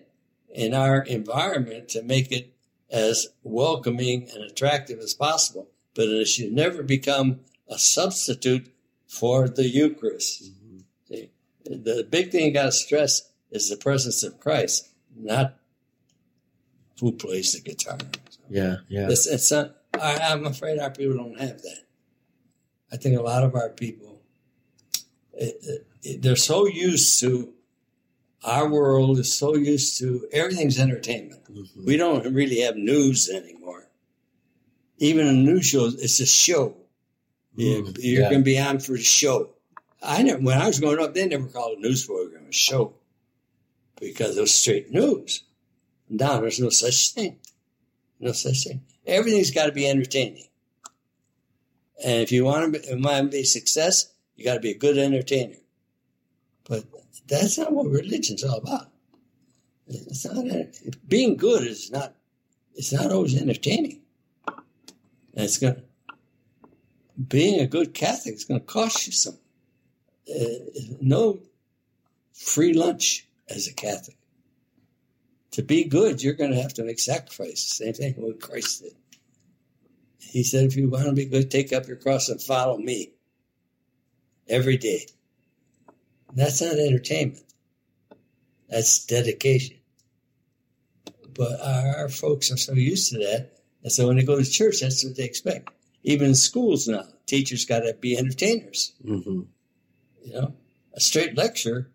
in our environment to make it as welcoming and attractive as possible. But it should never become a substitute for the Eucharist. Mm-hmm. The big thing you got to stress is the presence of Christ, not who plays the guitar. Yeah, yeah. It's, it's not, I, I'm afraid our people don't have that. I think a lot of our people, it, it, it, they're so used to our world is so used to everything's entertainment. Mm-hmm. We don't really have news anymore. Even in news shows, it's a show. You're, mm, you're yeah. going to be on for the show. I never, when I was growing up, they never called a news program a show because it was straight news. Now there's no such thing. No such thing. Everything's got to be entertaining. And if you want to be, want to be success, you got to be a good entertainer. But that's not what religion's all about. It's not being good is not. It's not always entertaining. It's going. Being a good Catholic is going to cost you some. Uh, no free lunch as a Catholic. To be good, you're going to have to make sacrifices. Same thing what Christ did. He said, if you want to be good, take up your cross and follow me every day. That's not entertainment. That's dedication. But our, our, folks are so used to that. And so when they go to church, that's what they expect. Even in schools now, teachers got to be entertainers. Mm-hmm. You know, a straight lecture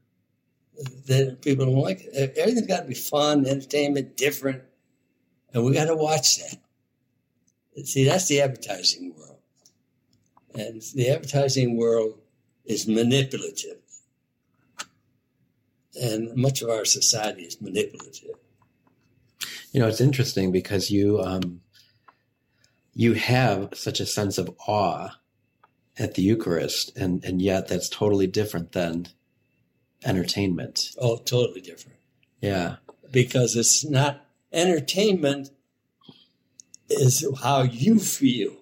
that people don't like. Everything's got to be fun, entertainment, different. And we got to watch that. See, that's the advertising world. And the advertising world is manipulative. And much of our society is manipulative. You know, it's interesting because you um, you have such a sense of awe at the Eucharist, and, and yet that's totally different than entertainment. Oh, totally different. Yeah. Because it's not entertainment is how you feel.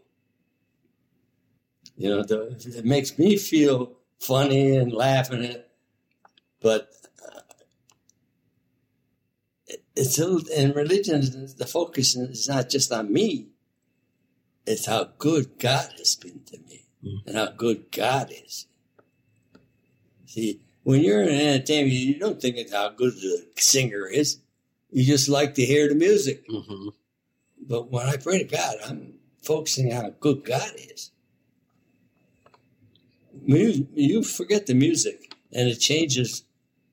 You know, the, it makes me feel funny and laughing at, but uh, it's in religion. The focus is not just on me; it's how good God has been to me, mm. and how good God is. See, when you're in entertainment, you don't think of how good the singer is. You just like to hear the music. Mm-hmm. But when I pray to God, I'm focusing on how good God is. You, you forget the music, and it changes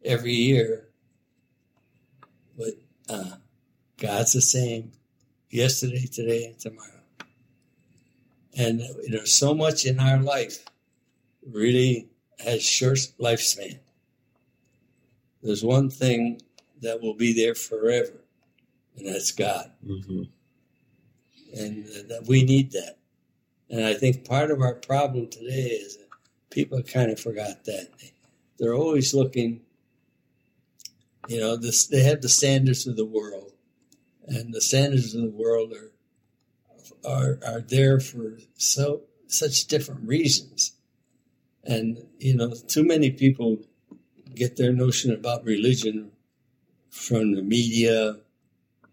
every year. But uh, God's the same yesterday, today, and tomorrow. And there's so much in our life really has short lifespan. There's one thing that will be there forever, and that's God. Mm-hmm and that we need that. And I think part of our problem today is that people kind of forgot that. They're always looking, you know, this, they have the standards of the world, and the standards of the world are are are there for so such different reasons. And you know, too many people get their notion about religion from the media,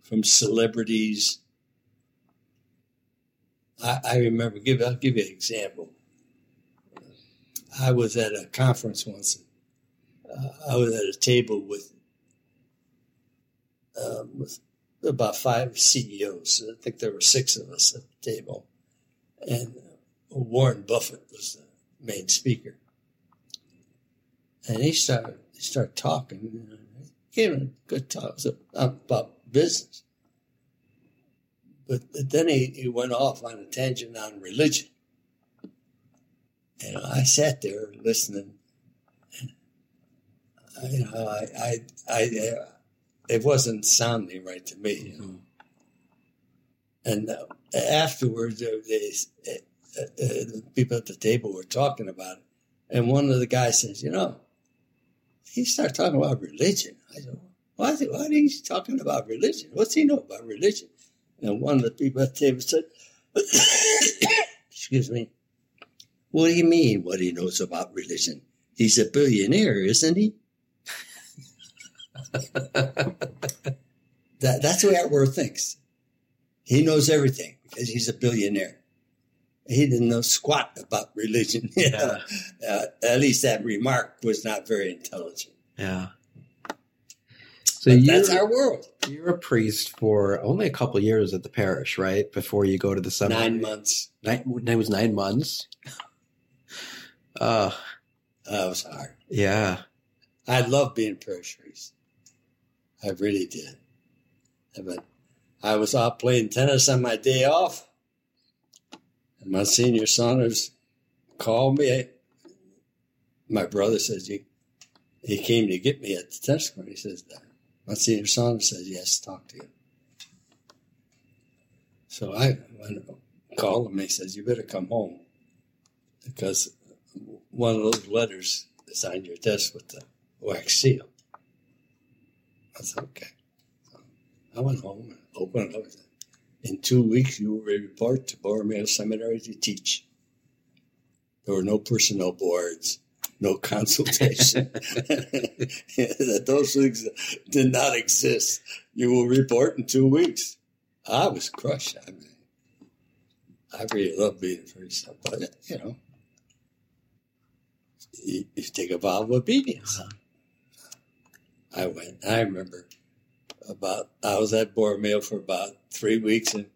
from celebrities, I, I remember, give, I'll give you an example. I was at a conference once. Uh, I was at a table with, um, with about five CEOs. I think there were six of us at the table. And Warren Buffett was the main speaker. And he started, he started talking. Gave a good talk about business. But then he, he went off on a tangent on religion. And I sat there listening. And you know, I, I, I uh, it wasn't sounding right to me. You know? And uh, afterwards, uh, they, uh, uh, the people at the table were talking about it. And one of the guys says, you know, he started talking about religion. I said, why, why are he talking about religion? What's he know about religion? And one of the people at the table said, Excuse me, what do you mean what he knows about religion? He's a billionaire, isn't he? that, that's the way our world thinks. He knows everything because he's a billionaire. he didn't know squat about religion. Yeah. uh, at least that remark was not very intelligent. Yeah. So that's our world. you're a priest for only a couple years at the parish, right? Before you go to the seminary. Nine months. Nine, it was nine months. Uh, That was hard. yeah. I love being parish priest. I really did. But I was out playing tennis on my day off. And Monsignor Saunders called me. My brother says, he, he came to get me at the tennis court. He says, Monsignor Saunders says, yes, talk to you. So I went, called him. He says, you better come home because one of those letters is on your desk with the wax seal. I said, okay. So I went home and opened it up. In two weeks, you will report to Borromeo Seminary to teach. There were no personnel boards, no consultation. that those things did not exist. You will report in two weeks. I was crushed. I mean, I really love being a priest, but you know, you, you take a vow of obedience. Uh-huh. I went. I remember about I was at Borromeo for about three weeks, and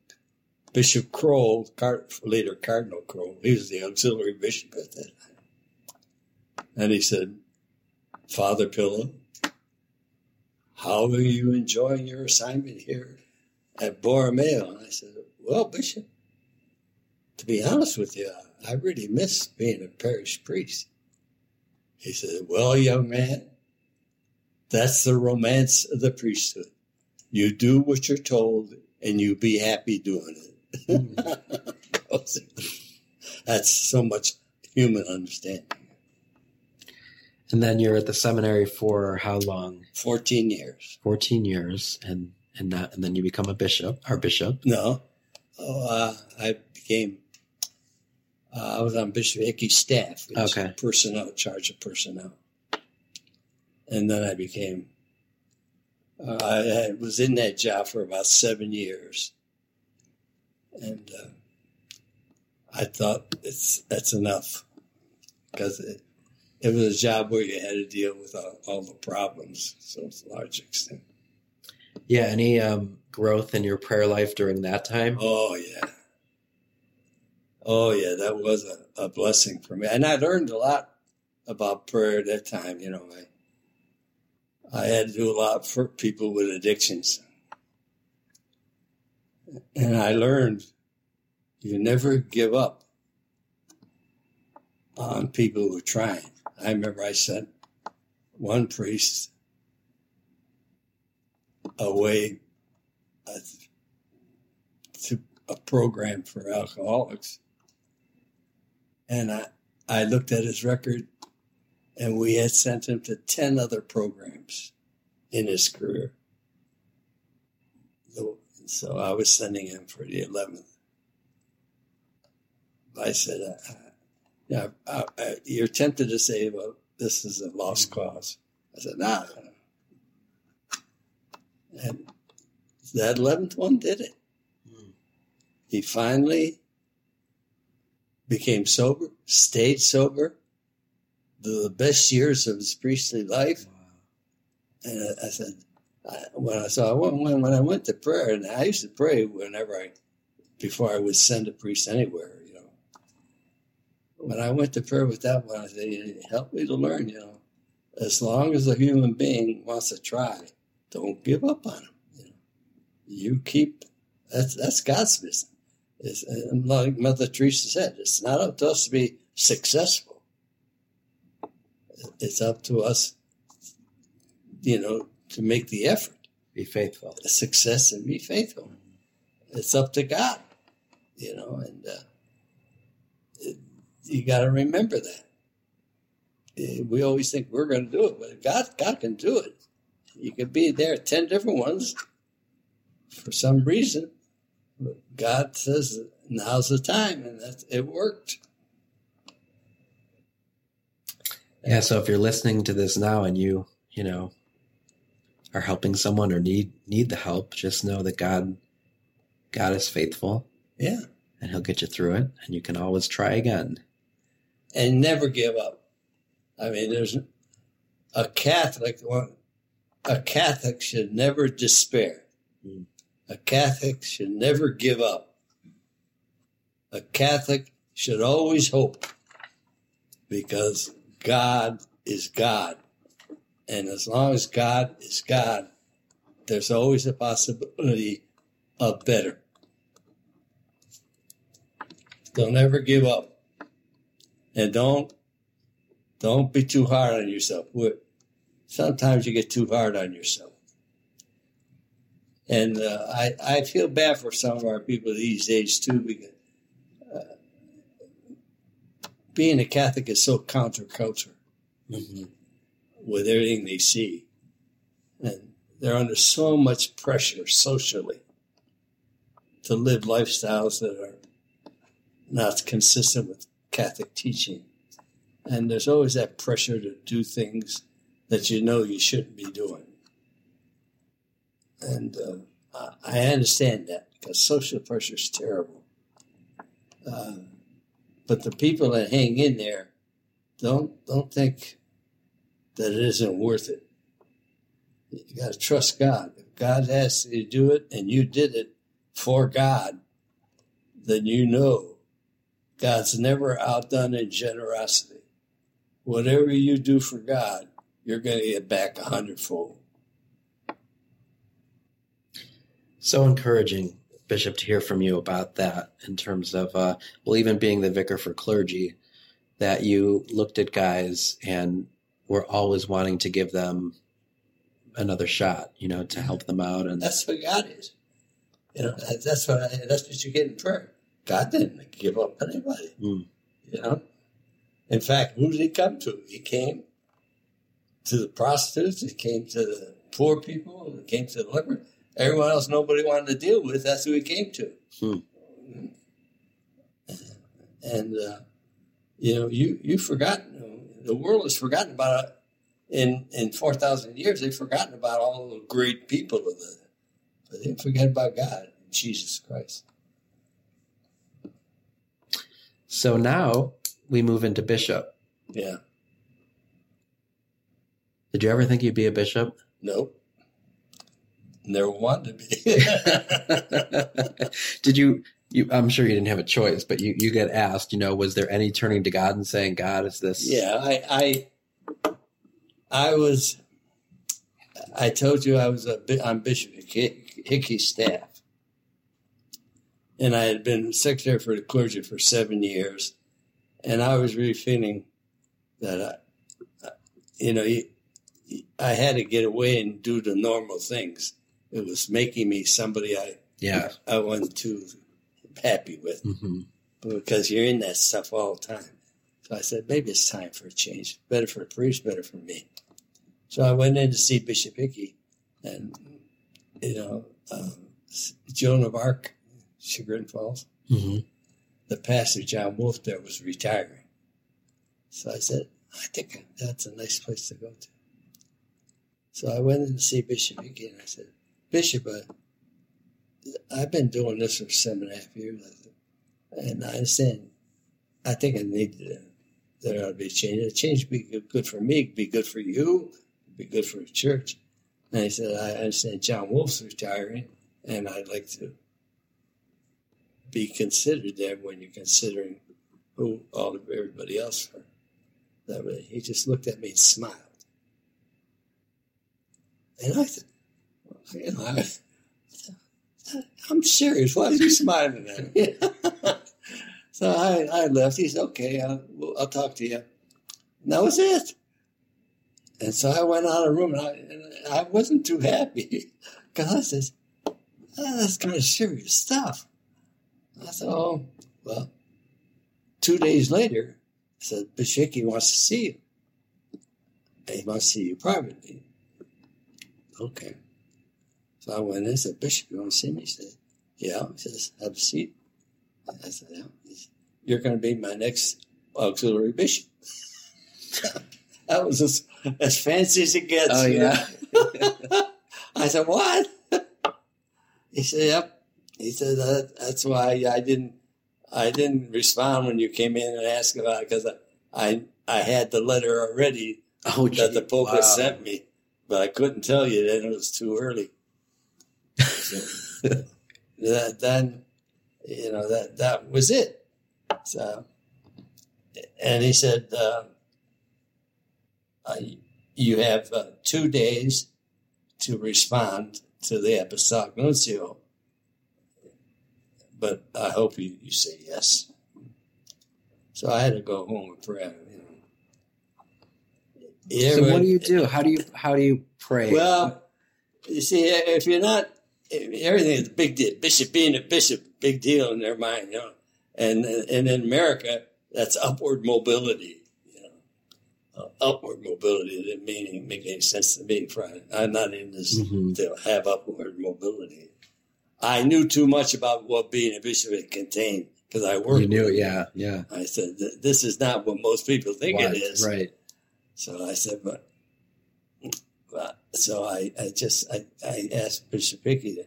Bishop Krol, later Cardinal Krol, he was the auxiliary bishop at that time, and he said, "Father Pilla, how are you enjoying your assignment here at Borromeo?" And I said, "Well, Bishop, to be honest with you, I really miss being a parish priest." He said, Well, young man, that's the romance of the priesthood. You do what you're told and you be happy doing it. that's so much human understanding. And then you're at the seminary for how long? 14 years. 14 years. And, and that, and then you become a bishop, our bishop. No. Oh, uh, I became, uh, I was on Bishop Hickey's staff. which is Okay. Personnel, charge of personnel. And then I became, uh, I, I was in that job for about seven years. And uh, I thought it's that's enough because it, it was a job where you had to deal with all, all the problems, so to a large extent. Yeah. Any, um, growth in your prayer life during that time? Oh yeah. Oh yeah, that was a, a blessing for me. And I learned a lot about prayer at that time, you know. I I had to do a lot for people with addictions. And I learned you never give up on people who are trying. I remember I sent one priest away uh, to a program for alcoholics. And I, I looked at his record, and we had sent him to 10 other programs in his career. So- I was sending him for the 11th. I said, uh, uh, yeah, uh, uh, you're tempted to say, well, this is a lost cause. I said, nah. And that 11th one did it. He finally became sober, stayed sober, the best years of his priestly life. And I, I said, I, when I saw when, when I went to prayer, and I used to pray whenever I, before I would send a priest anywhere, you know. When I went to prayer with that one, I said, help me to learn, you know. As long as a human being wants to try, don't give up on him. You, know. you keep, that's, that's God's business. It's, uh, like Mother Teresa said, it's not up to us to be successful. It's up to us, you know, to make the effort, Be faithful. success, and be faithful. It's up to God, you know, and uh, it, you got to remember that. Eh, We always think we're going to do it, but God, God can do it. You could be there ten different ones for some reason. God says now's the time, and that it worked. Yeah. So if you're listening to this now and you, you know, are helping someone or need, need the help, just know that God, God is faithful Yeah, and he'll get you through it, and you can always try again. And never give up. I mean, there's a Catholic one. A Catholic should never despair. Mm. A Catholic should never give up. A Catholic should always hope because God is God. And as long as God is God, there's always a possibility of better. Don't ever give up. And don't don't be too hard on yourself. Sometimes you get too hard on yourself. And uh, I, I feel bad for some of our people these days too, because uh, being a Catholic is so counterculture Mm-hmm. with everything they see. And they're under so much pressure socially to live lifestyles that are not consistent with Catholic teaching. And there's always that pressure to do things that you know you shouldn't be doing. And uh, I understand that because social pressure is terrible. Uh, but the people that hang in there don't don't think that it isn't worth it. You got to trust God. If God asked you to do it and you did it for God, then you know God's never outdone in generosity. Whatever you do for God, you're going to get back a hundredfold. So encouraging, Bishop, to hear from you about that in terms of, uh, well, even being the vicar for clergy, that you looked at guys and were always wanting to give them another shot, you know, to help them out. And That's what God is. You know, that's what I, that's what you get in prayer. God didn't give up anybody. Mm. You know. In fact, who did he come to? He came to the prostitutes. He came to the poor people. He came to the leper. Everyone else nobody wanted to deal with. That's who he came to. Hmm. And uh, you know, you you've forgotten. The world has forgotten about it. In in four thousand years, they've forgotten about all the great people of the. But they didn't forget about God, Jesus Christ. so now we move into bishop. Yeah. Did you ever think you'd be a bishop? Nope. Never wanted to be. Did you, you? I'm sure you didn't have a choice, but you, you get asked. You know, was there any turning to God and saying, "God, is this?" yeah, I, I, I was. I told you I was a on Bishop Hick- Hickey's staff, and I had been secretary for the clergy for seven years, and I was really feeling that I, you know, I had to get away and do the normal things. It was making me somebody I Yeah. I wasn't too happy with. hmm because you're in that stuff all the time. So I said, maybe it's time for a change. Better for the priest, better for me. So I went in to see Bishop Hickey, and you know, um, Joan of Arc, Chagrin Falls, hmm the pastor John Wolf there was retiring. So I said, I think that's a nice place to go to. So I went in to see Bishop Hickey, and I said, Bishop, uh, I've been doing this for seven and a half years. I and I understand. I think I need to, there ought to be a change. A change be good- for me, be good for you, be good for the church. And he said, I understand John Wolf's retiring, and I'd like to be considered there when you're considering who all of everybody else for that way. He just looked at me and smiled. And I said, you know, I, I'm serious. Why is he smiling at me? so I, I left. He said, okay, I'll, I'll talk to you. And that was it. And so I went out of the room and I, and I wasn't too happy because I said, oh, ah, that's kind of serious stuff. I thought, oh, well, two days later, I said, Bishop Hickey wants to see you. He wants to see you privately. Okay. So I went in and said, Bishop, you want to see me? He said, Yeah. He says, Have a seat. I said, Yeah. Said, You're going to be my next auxiliary bishop. that was as, as fancy as it gets. Oh, yeah. I said, What? He said, Yep. He said, that, That's why I didn't I didn't respond when you came in and asked about it because I, I I had the letter already Oh, that the Pope wow. had sent me, but I couldn't tell you then it was too early. So, that, then, you know that that was it. So, and he said, uh, "You have uh, two days to respond to the apostolic nuncio, but I hope you, you say yes." So I had to go home and pray. You know. So what do you do? How do you how do you pray? well, you see, if you're not, everything is a big deal. Bishop being a bishop, big deal in their mind, you know. And and in America, that's upward mobility. You know, uh, upward mobility didn't mean make any sense to me. Friday. I'm not in this Mhm. to have upward mobility. I knew too much about what being a bishop it contained because I worked. you knew, it. yeah, yeah. I said, "This is not what most people think it is." right? So I said, but so I, I just, I, I asked Bishop Hickey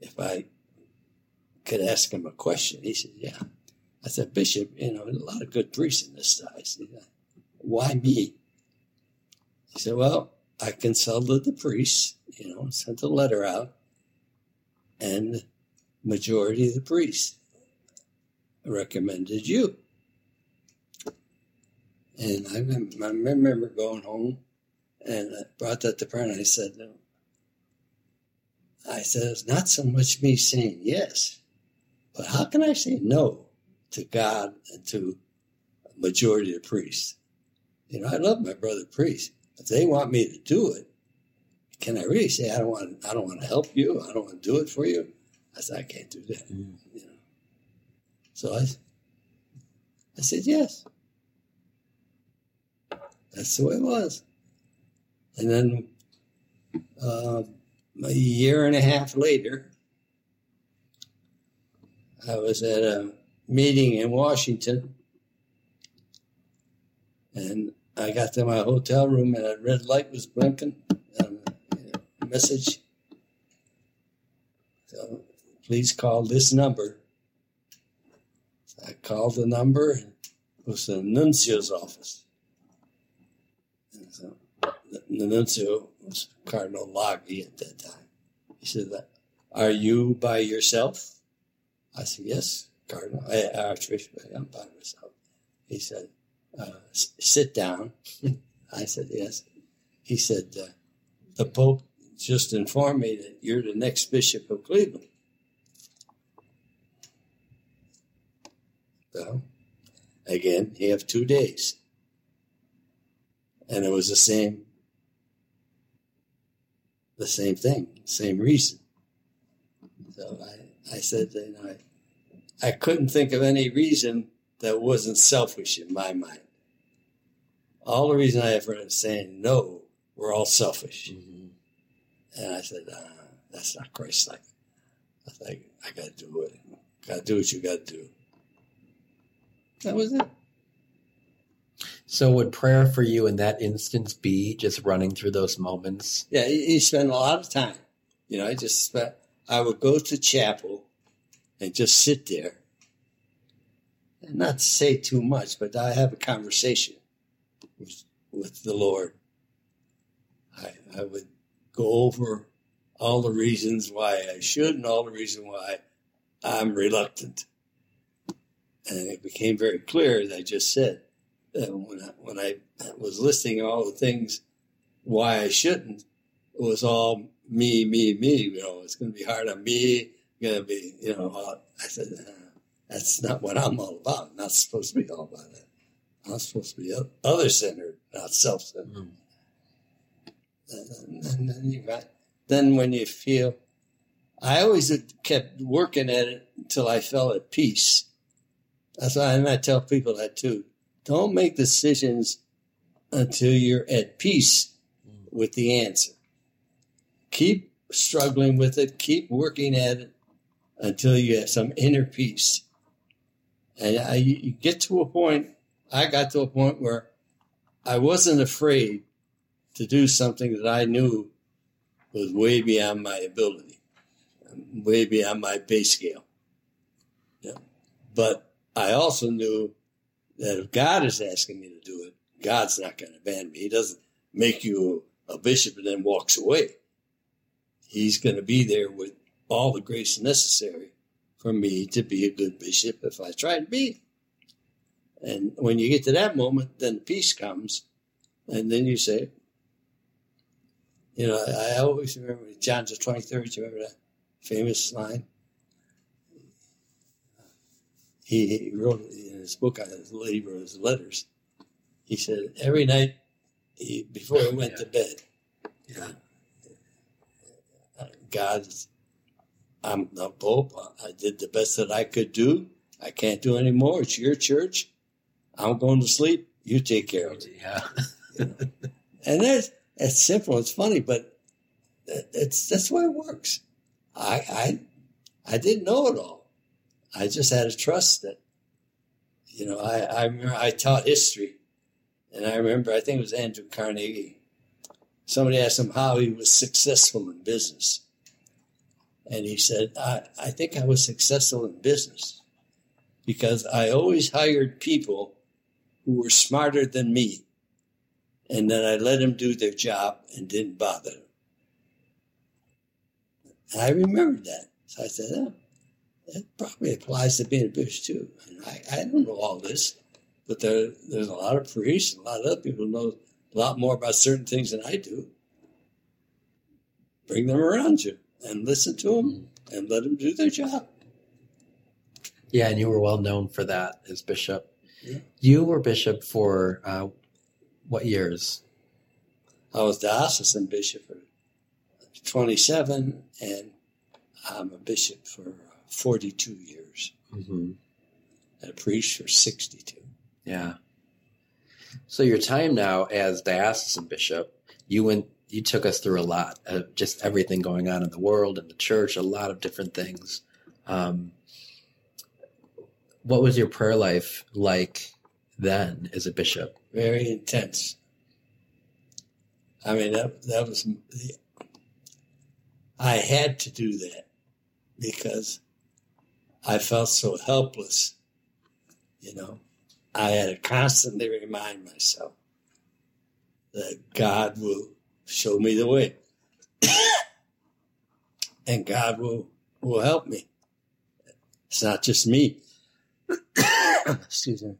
if I could ask him a question. He said, yeah. I said, Bishop, you know, a lot of good priests in this size. Why me? He said, well, I consulted the priests, you know, sent a letter out, and majority of the priests recommended you. And I remember going home and I brought that to prayer and I said, no. I said, it's not so much me saying yes, but how can I say no to God and to a majority of priests? You know, I love my brother priests. If they want me to do it, can I really say I don't want I don't want to help you, I don't want to do it for you? I said, I can't do that. Mm. You know. So I I said yes. That's the way it was. And then uh, a year and a half later, I was at a meeting in Washington, and I got to my hotel room, and a red light was blinking. Um, a message. So please call this number. So I called the number. It was the nuncio's office. The, nuncio was Cardinal Laghi at that time. He said, "Are you by yourself?" I said, "Yes, Cardinal, I, Archbishop. I'm by myself." He said, uh, "Sit down." I said, "Yes." He said, uh, "The Pope just informed me that you're the next Bishop of Cleveland." So, again, you have two days. And it was the same, the same thing, same reason. So I, I said, you know, I, I couldn't think of any reason that wasn't selfish in my mind. All the reason I have for saying no were all selfish. Mhm. And I said, uh, that's not Christ like. I was like, I got to do it. Got to do what you got to do. That was it. So would prayer for you in that instance be just running through those moments? Yeah, you spend a lot of time. You know, I just spent, I would go to chapel and just sit there and not say too much, but I have a conversation with, with the Lord. I, I would go over all the reasons why I should and all the reasons why I'm reluctant. And it became very clear, as I just said, when I, when I was listing all the things why I shouldn't, it was all me, me, me. You know, it's going to be hard on me. Going to be, you know. I said, uh, that's not what I'm all about. not supposed to be all about that. I'm supposed to be other centered, not self centered. Mm. And, and then you got, then when you feel, I always kept working at it until I felt at peace. That's why, and I tell people that too. Don't make decisions until you're at peace with the answer. Keep struggling with it. Keep working at it until you have some inner peace. And I, you get to a point. I got to a point where I wasn't afraid to do something that I knew was way beyond my ability, way beyond my pay scale. Yeah. But I also knew that if God is asking me to do it, God's not going to abandon me. He doesn't make you a bishop and then walks away. He's going to be there with all the grace necessary for me to be a good bishop if I try to be. And when you get to that moment, then peace comes. And then you say, you know, I, always remember John the 23rd, you remember that famous line? He, he wrote in his book, on his labor, his letters. He said, every night he, before he went yeah. to bed, yeah. God, I'm the Pope. I did the best that I could do. I can't do any more. It's your church. I'm going to sleep. You take care of it. Yeah. you know? And that's, it's simple. It's funny, but it's, that's the way it works. I, I, I didn't know it all. I just had to trust that, you know, I, I remember I taught history and I remember, I think it was Andrew Carnegie. Somebody asked him how he was successful in business. And he said, I, I think I was successful in business because I always hired people who were smarter than me. And then I let them do their job and didn't bother them. And I remembered that. So I said, oh, that probably applies to being a bishop too. And I, I don't know all this, but there, there's a lot of priests, and a lot of other people know a lot more about certain things than I do. Bring them around you and listen to them and let them do their job. Yeah, and you were well known for that as bishop. Yeah. You were bishop for uh, what years? I was diocesan bishop for 27, and I'm a bishop for 42 years, mm-hmm. and a priest for 62. Yeah. So your time now as diocesan bishop, you went you took us through a lot of just everything going on in the world and the church, a lot of different things. Um, what was your prayer life like then as a bishop? Very intense. I mean, that, that was, I had to do that because I felt so helpless, you know. I had to constantly remind myself that God will show me the way. and God will, will help me. It's not just me. Excuse me.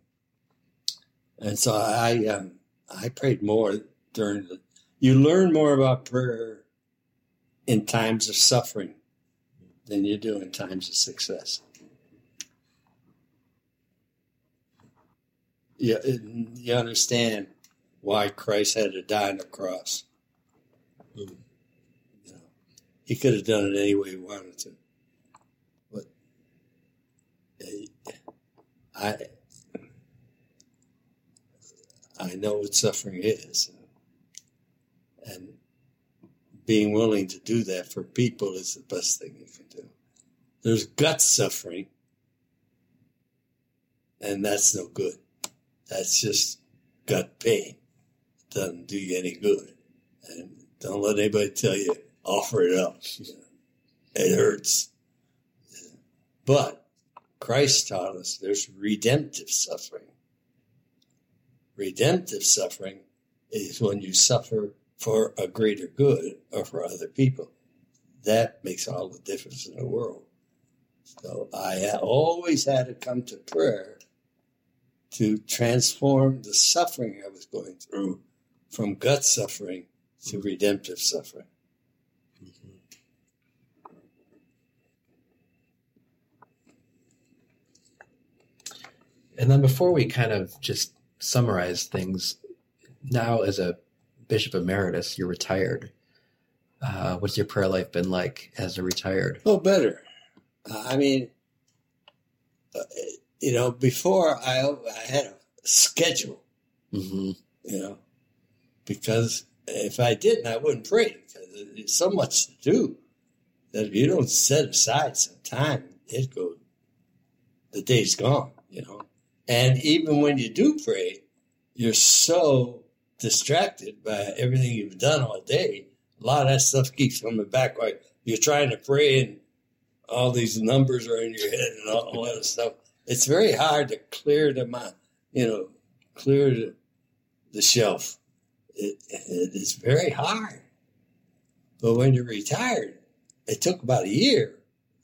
And so I, um, I prayed more during the, you learn more about prayer in times of suffering than you do in times of success. You, you understand why Christ had to die on the cross. You know, he could have done it any way he wanted to. But uh, I, I know what suffering is. And being willing to do that for people is the best thing you can do. There's gut suffering, and that's no good. That's just gut pain. It doesn't do you any good. And don't let anybody tell you, offer it up. It hurts. But Christ taught us there's redemptive suffering. Redemptive suffering is when you suffer for a greater good or for other people. That makes all the difference in the world. So I always had to come to prayer to transform the suffering I was going through from gut suffering to redemptive suffering. Mm-hmm. And then before we kind of just summarize things, now as a bishop emeritus, you're retired. Uh, what's your prayer life been like as a retired? Oh, better. Uh, I mean, uh, you know, before I, I had a schedule, mm-hmm. you know, because if I didn't, I wouldn't pray because there's so much to do that if you don't set aside some time, it goes, the day's gone, you know. And even when you do pray, you're so distracted by everything you've done all day. A lot of that stuff keeps coming back. Like you're trying to pray and all these numbers are in your head and all, all that stuff. It's very hard to clear the mind, you know, clear the, the shelf. It, it is very hard. But when you're retired, it took about a year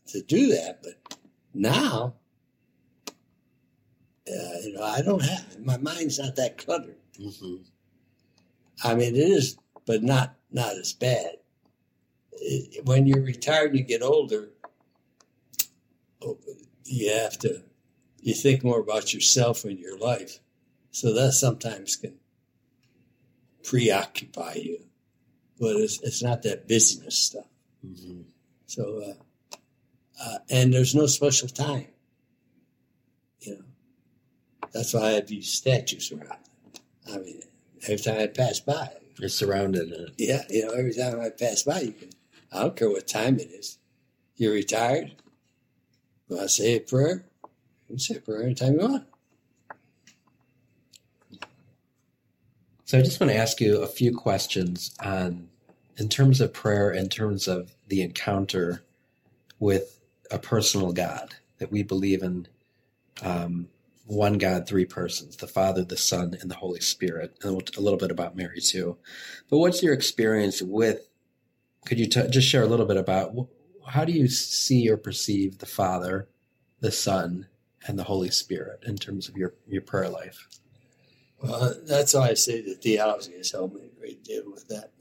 to do that. But now, uh, you know, I don't have my mind's not that cluttered. Mm-hmm. I mean, it is, but not not as bad. It, when you're retired and you get older, oh, you have to you think more about yourself and your life. So that sometimes can preoccupy you, but it's, it's not that business stuff. Mm-hmm. So, uh, uh, and there's no special time. You know, that's why I have these statues around. I mean, every time I pass by, You're surrounded. it. yeah, you know, every time I pass by, you can. I don't care what time it is. You're retired. Want to say a prayer? Can a anytime you want. So I just want to ask you a few questions on, in terms of prayer, in terms of the encounter with a personal God that we believe in. Um, one God, three persons, the Father, the Son, and the Holy Spirit, and a little bit about Mary too. But what's your experience with? Could you t- just share a little bit about how do you see or perceive the Father, the Son, and the Holy Spirit in terms of your your prayer life? Well, that's why I say that theology has helped me a great deal with that.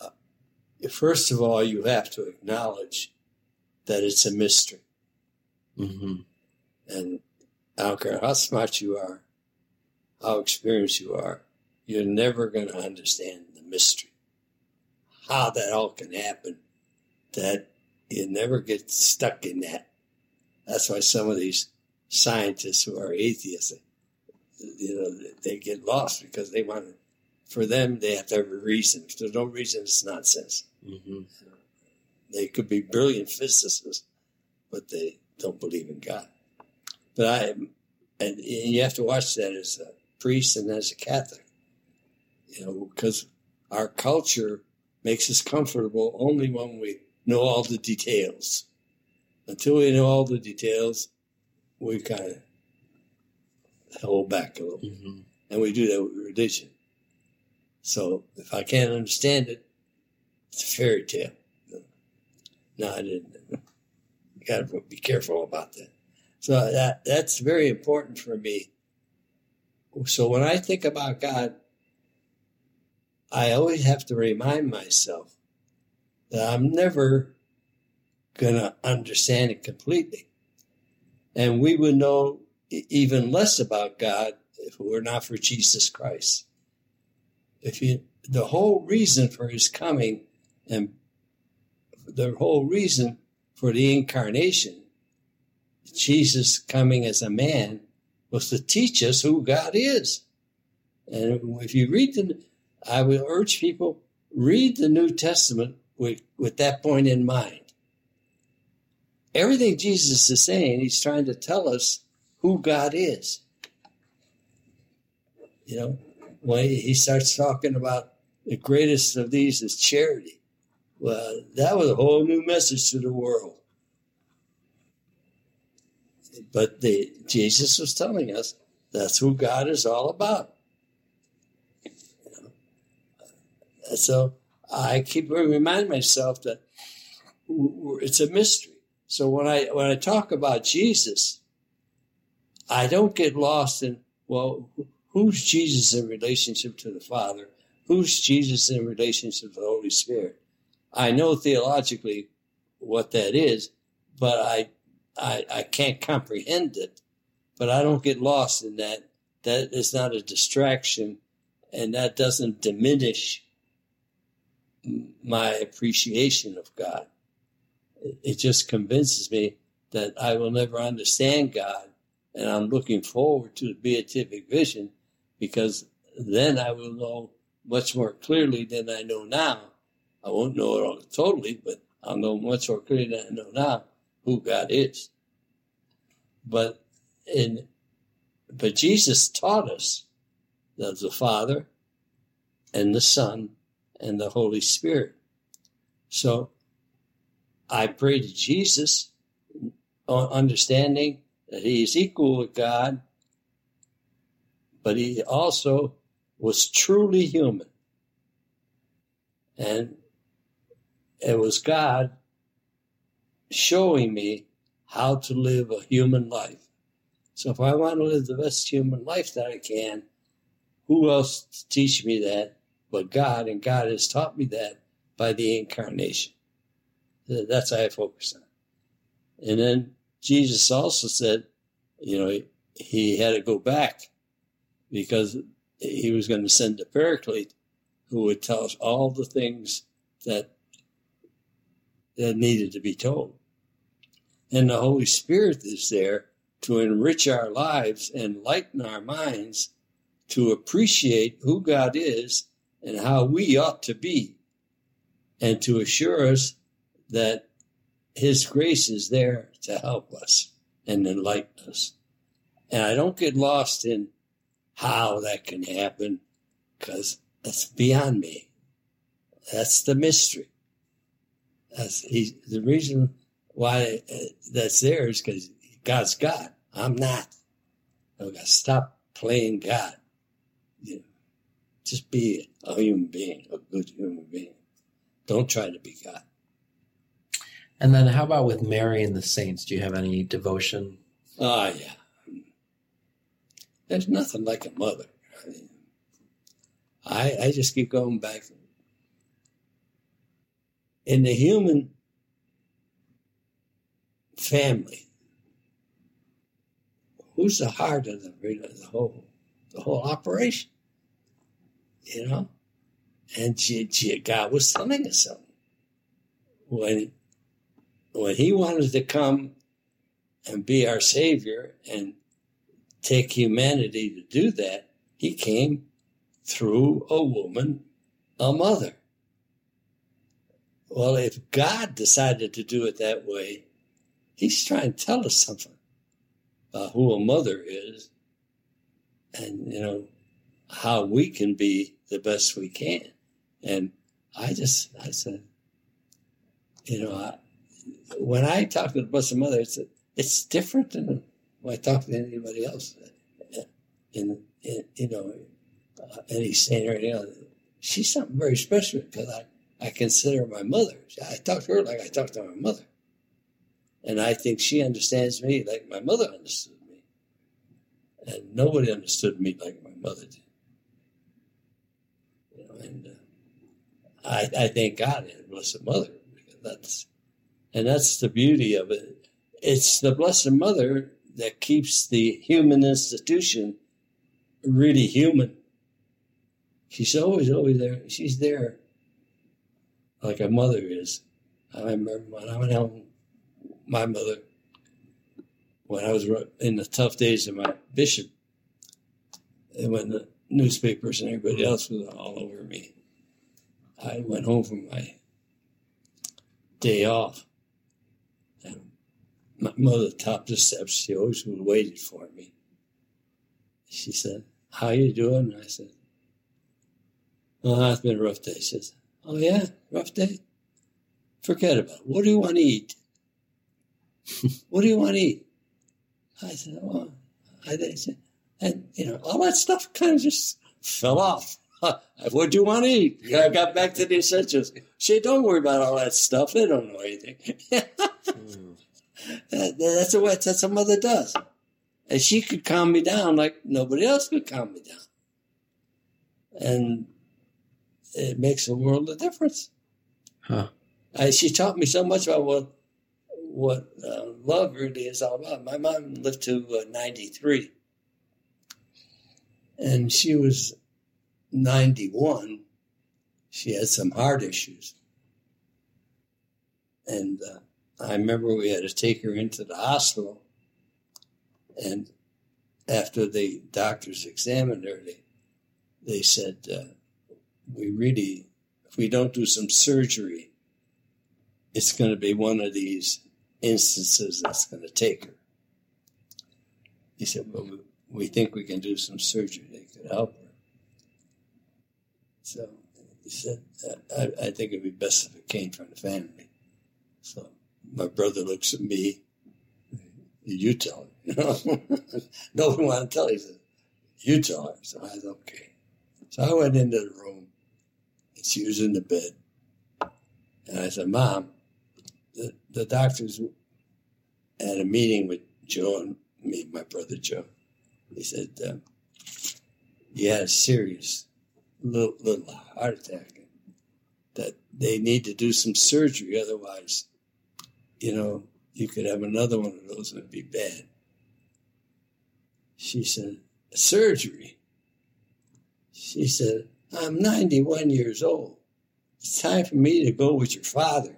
Uh, first of all, you have to acknowledge that it's a mystery. Mm-hmm. And I don't care how smart you are, how experienced you are, you're never going to understand the mystery. How that all can happen, that you never get stuck in that. That's why some of these scientists who are atheists, you know, they get lost because they want to, for them, they have to have a reason. If there's no reason, it's nonsense. Mm-hmm. They could be brilliant physicists, but they don't believe in God. But I, and you have to watch that as a priest and as a Catholic, you know, because our culture makes us comfortable only when we know all the details. Until we know all the details, we kind of hold back a little. Mm-hmm. And we do that with religion. So if I can't understand it, it's a fairy tale. No, I didn't. You got to be careful about that. So that that's very important for me. So when I think about God, I always have to remind myself that I'm never going to understand it completely. And we would know even less about God if it were not for Jesus Christ. If you, the whole reason for his coming and the whole reason for the incarnation, Jesus coming as a man, was to teach us who God is. And if you read the, I would urge people read the New Testament with, with that point in mind. Everything Jesus is saying, he's trying to tell us who God is. You know, when he starts talking about the greatest of these is charity. Well, that was a whole new message to the world. But the, Jesus was telling us that's who God is all about. So I keep reminding myself that it's a mystery. So when I when I talk about Jesus, I don't get lost in well, who's Jesus in relationship to the Father? Who's Jesus in relationship to the Holy Spirit? I know theologically what that is, but I, I, I can't comprehend it. But I don't get lost in that. That is not a distraction, and that doesn't diminish my appreciation of God. It, just convinces me that I will never understand God, and I'm looking forward to the beatific vision because then I will know much more clearly than I know now. I won't know it all totally, but I'll know much more clearly than I know now who God is. But in but Jesus taught us that the Father and the Son and the Holy Spirit. So I pray to Jesus uh, understanding that he is equal with God, but he also was truly human. And it was God showing me how to live a human life. So if I want to live the best human life that I can, who else to teach me that but God? And God has taught me that by the incarnation. That's how I focus on. And then Jesus also said, you know, he, he had to go back because he was going to send the Paraclete who would tell us all the things that that needed to be told. And the Holy Spirit is there to enrich our lives and lighten our minds to appreciate who God is and how we ought to be, and to assure us that His grace is there to help us and enlighten us. And I don't get lost in how that can happen because that's beyond me. That's the mystery. That's he, the reason why uh, that's there is because God's God. I'm not. I got to stop playing God. You know, just be a human being, a good human being. Don't try to be God. And then, how about with Mary and the saints? Do you have any devotion? Ah, oh, yeah. There's nothing like a mother. I, I, just keep going back. In the human family, who's the heart of the, the whole the whole operation? You know, and God was telling us something when when He wanted to come and be our Savior and take humanity to do that. He came through a woman, a mother. Well, if God decided to do it that way, He's trying to tell us something about who a mother is and, you know, how we can be the best we can. And I just, I said, you know, I, when I talk to the Blessed Mother, it's, it's different than when I talk to anybody else. In, in you know, uh, any saint or anything else. She's something very special because I, I consider my mother. I talk to her like I talk to my mother. And I think she understands me like my mother understood me. And nobody understood me like my mother did. You know, and uh, I, I thank God and Blessed Mother because that's, and that's the beauty of it. It's the Blessed Mother that keeps the human institution really human. She's always, always there. She's there like a mother is. I remember when I went home my mother when I was in the tough days of my bishop, and when the newspapers and everybody else was all over me. I went home from my day off, my mother topped the steps. She always waited for me. She said, "How you doing?" I said, "Oh, it's been a rough day." She says, "Oh yeah, rough day. Forget about it. What do you want to eat?" what do you want to eat? I said, well, I said, and you know, all that stuff kind of just fell off. what do you want to eat? I got back to the essentials. She don't worry about all that stuff. They don't know anything. that, that's what that's what mother does, and she could calm me down like nobody else could calm me down, and it makes a world of difference. Huh. I, she taught me so much about what what uh, love really is all about. My mom lived to uh, 93, and she was 91. She had some heart issues. And uh, I remember we had to take her into the hospital. And after the doctors examined her, they, they said, uh, We really, if we don't do some surgery, it's going to be one of these instances that's going to take her. He said, Well, we think we can do some surgery that could help her. So he said, I, I think it'd be best if it came from the family. So my brother looks at me. You tell him. You know? Nobody wanted to tell her. He said, You tell him." So I said, Okay. So I went into the room and she was in the bed. And I said, Mom, the, the doctors had a meeting with Joe and me, my brother Joe. He said, uh, You had a serious little, little heart attack that they need to do some surgery. Otherwise, you know, you could have another one of those and it'd be bad. She said, Surgery? She said, I'm 91 years old. It's time for me to go with your father.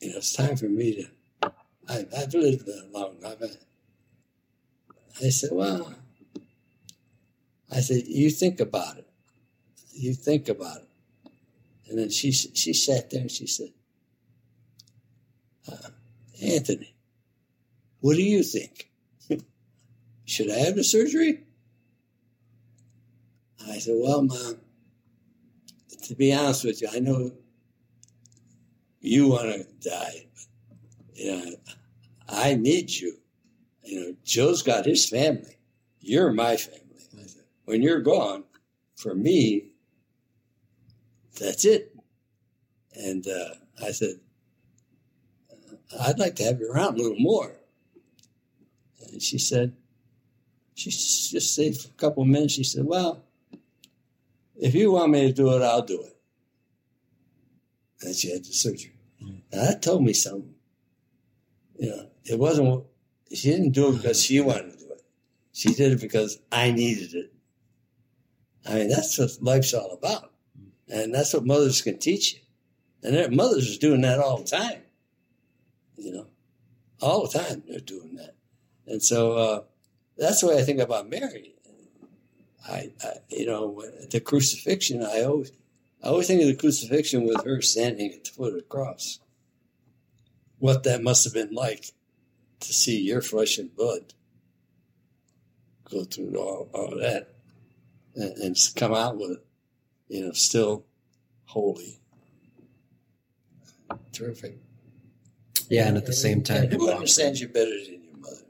You know, it's time for me to. I, I've lived that long. I've, I said, Well, I said, You think about it. You think about it. And then she she sat there and she said, uh, Anthony, what do you think? Should I have the surgery? I said, Well, Mom, to be honest with you, I know you want to die, but you know, I need you. You know, Joe's got his family. You're my family. Said, when you're gone, for me, that's it. And uh, I said, I'd like to have you around a little more. And she said, she just said for a couple of minutes, she said, Well, if you want me to do it, I'll do it. And she had the surgery. Mm-hmm. Now that told me something. You know, it wasn't, she didn't do it because she wanted to do it. She did it because I needed it. I mean, that's what life's all about. And that's what mothers can teach you. And mothers are doing that all the time. You know, all the time they're doing that. And so uh, that's the way I think about Mary. I, I, you know, the crucifixion, I always, I always think of the crucifixion with her standing at the foot of the cross. What that must have been like to see your flesh and blood go through all, all that and, and come out with it you know, still holy. Terrific. Yeah, and at the same time, and who understands you better than your mother?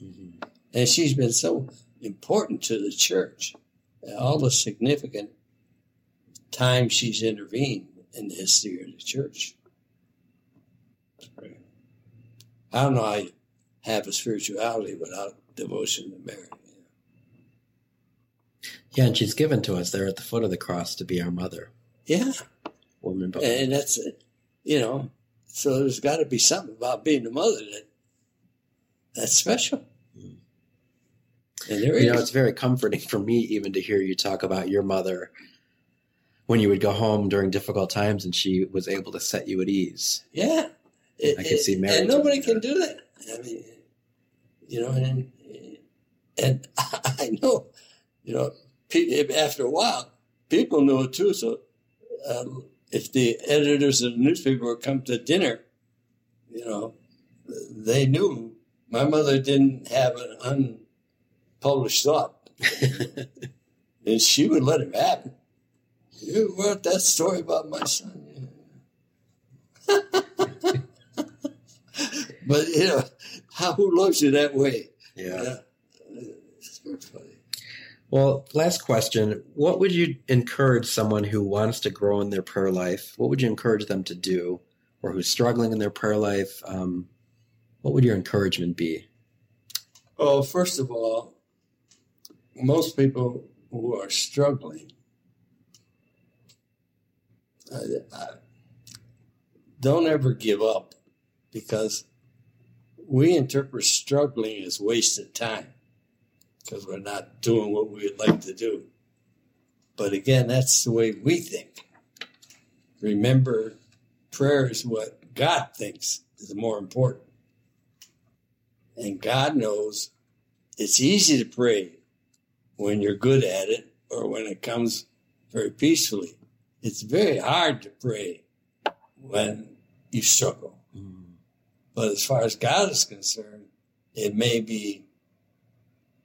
Mm-hmm. And she's been so important to the church. All the significant times she's intervened in the history of the church. I don't know how you have a spirituality without devotion to Mary. Yeah, and she's given to us there at the foot of the cross to be our mother. Yeah. Woman, and that's, you know, so there's got to be something about being a mother that that's special. Mm. And there you is. know, it's very comforting for me even to hear you talk about your mother when you would go home during difficult times and she was able to set you at ease. Yeah. It, I can see Mary. And nobody can do that. I mean, you know, and, and I know, you know, after a while, people knew it too. So um, if the editors of the newspaper would come to dinner, you know, they knew my mother didn't have an unpublished thought. and she would let it happen. You wrote that story about my son. but, you know, how, who loves you that way? Yeah. yeah. It's very funny. Well, last question. What would you encourage someone who wants to grow in their prayer life? What would you encourage them to do? Or who's struggling in their prayer life? Um, what would your encouragement be? Well, first of all, most people who are struggling don't ever give up because we interpret struggling as wasted time because we're not doing what we'd like to do. But again, that's the way we think. Remember, prayer is what God thinks is more important. And God knows it's easy to pray when you're good at it or when it comes very peacefully. It's very hard to pray when you struggle. Mm. But as far as God is concerned, it may be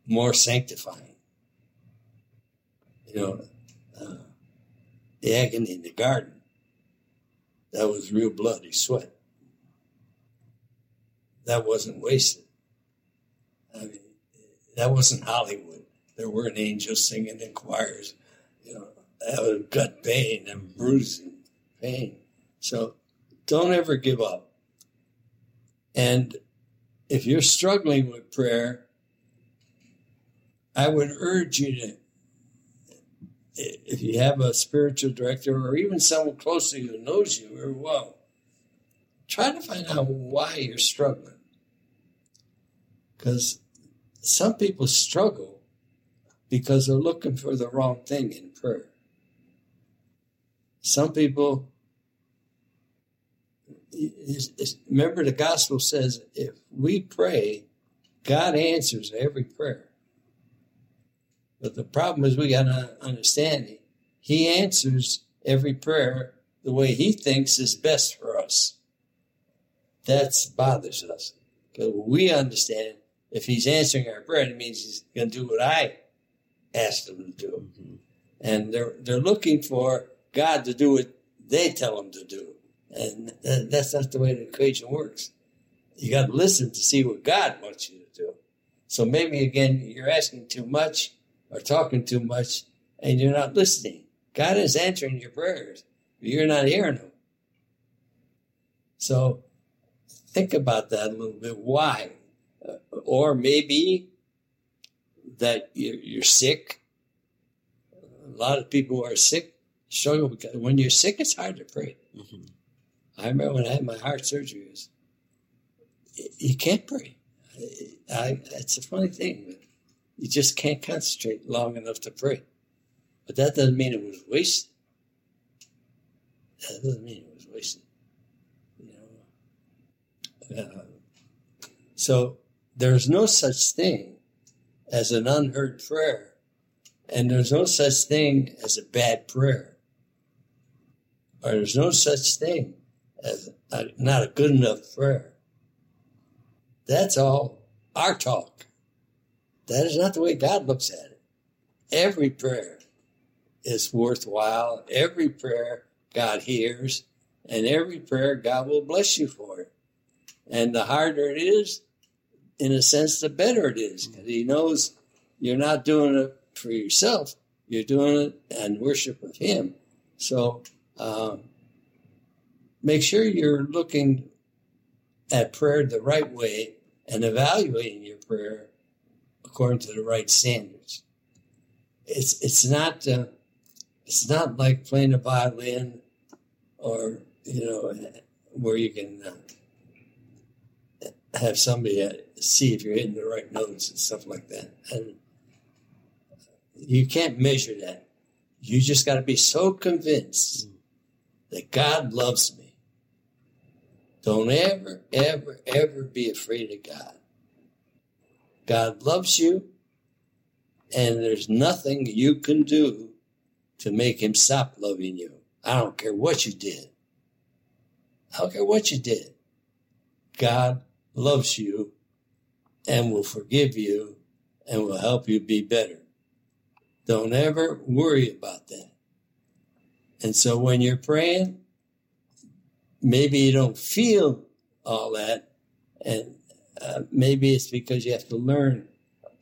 more sanctifying. You know, uh, the agony in the garden, that was real bloody sweat. That wasn't wasted. I mean, that wasn't Hollywood. There weren't angels singing in choirs. You know, that was gut pain and bruising pain. So don't ever give up. And if you're struggling with prayer, I would urge you to, if you have a spiritual director or even someone close to you who knows you very well, try to find out why you're struggling. Because some people struggle because they're looking for the wrong thing in prayer. Some people, remember the gospel says if we pray, God answers every prayer. But the problem is we got to understand He answers every prayer the way He thinks is best for us. That bothers us because we understand if He's answering our prayer, it means He's going to do what I asked Him to do. Mm-hmm. And they're they're looking for God to do what they tell Him to do, and that's not the way the equation works. You got to listen to see what God wants you to do. So maybe again you're asking too much or talking too much and you're not listening. God is answering your prayers, but you're not hearing them. So think about that a little bit. Why? Uh, or maybe that you're, you're, sick. A lot of people who are sick struggle because when you're sick, it's hard to pray. Mm-hmm. I remember when I had my heart surgery, was, you can't pray. I, I, it's a funny thing. You just can't concentrate long enough to pray. But that doesn't mean it was wasted. That doesn't mean it was wasted. You know. Uh, so there's no such thing as an unheard prayer, and there's no such thing as a bad prayer, or there's no such thing as a, not a good enough prayer. That's all our talk. That is not the way God looks at it. Every prayer is worthwhile. Every prayer God hears, and every prayer God will bless you for it. And the harder it is, in a sense, the better it is. Because He knows you're not doing it for yourself, you're doing it in worship of Him. So um, make sure you're looking at prayer the right way and evaluating your prayer according to the right standards. It's it's not uh, it's not like playing a violin or you know where you can uh, have somebody uh, see if you're hitting the right notes and stuff like that. And you can't measure that. You just got to be so convinced that God loves me. Don't ever, ever, ever be afraid of God. God loves you, and there's nothing you can do to make him stop loving you. I don't care what you did. I don't care what you did. God loves you and will forgive you and will help you be better. Don't ever worry about that. And so when you're praying, maybe you don't feel all that and uh, maybe it's because you have to learn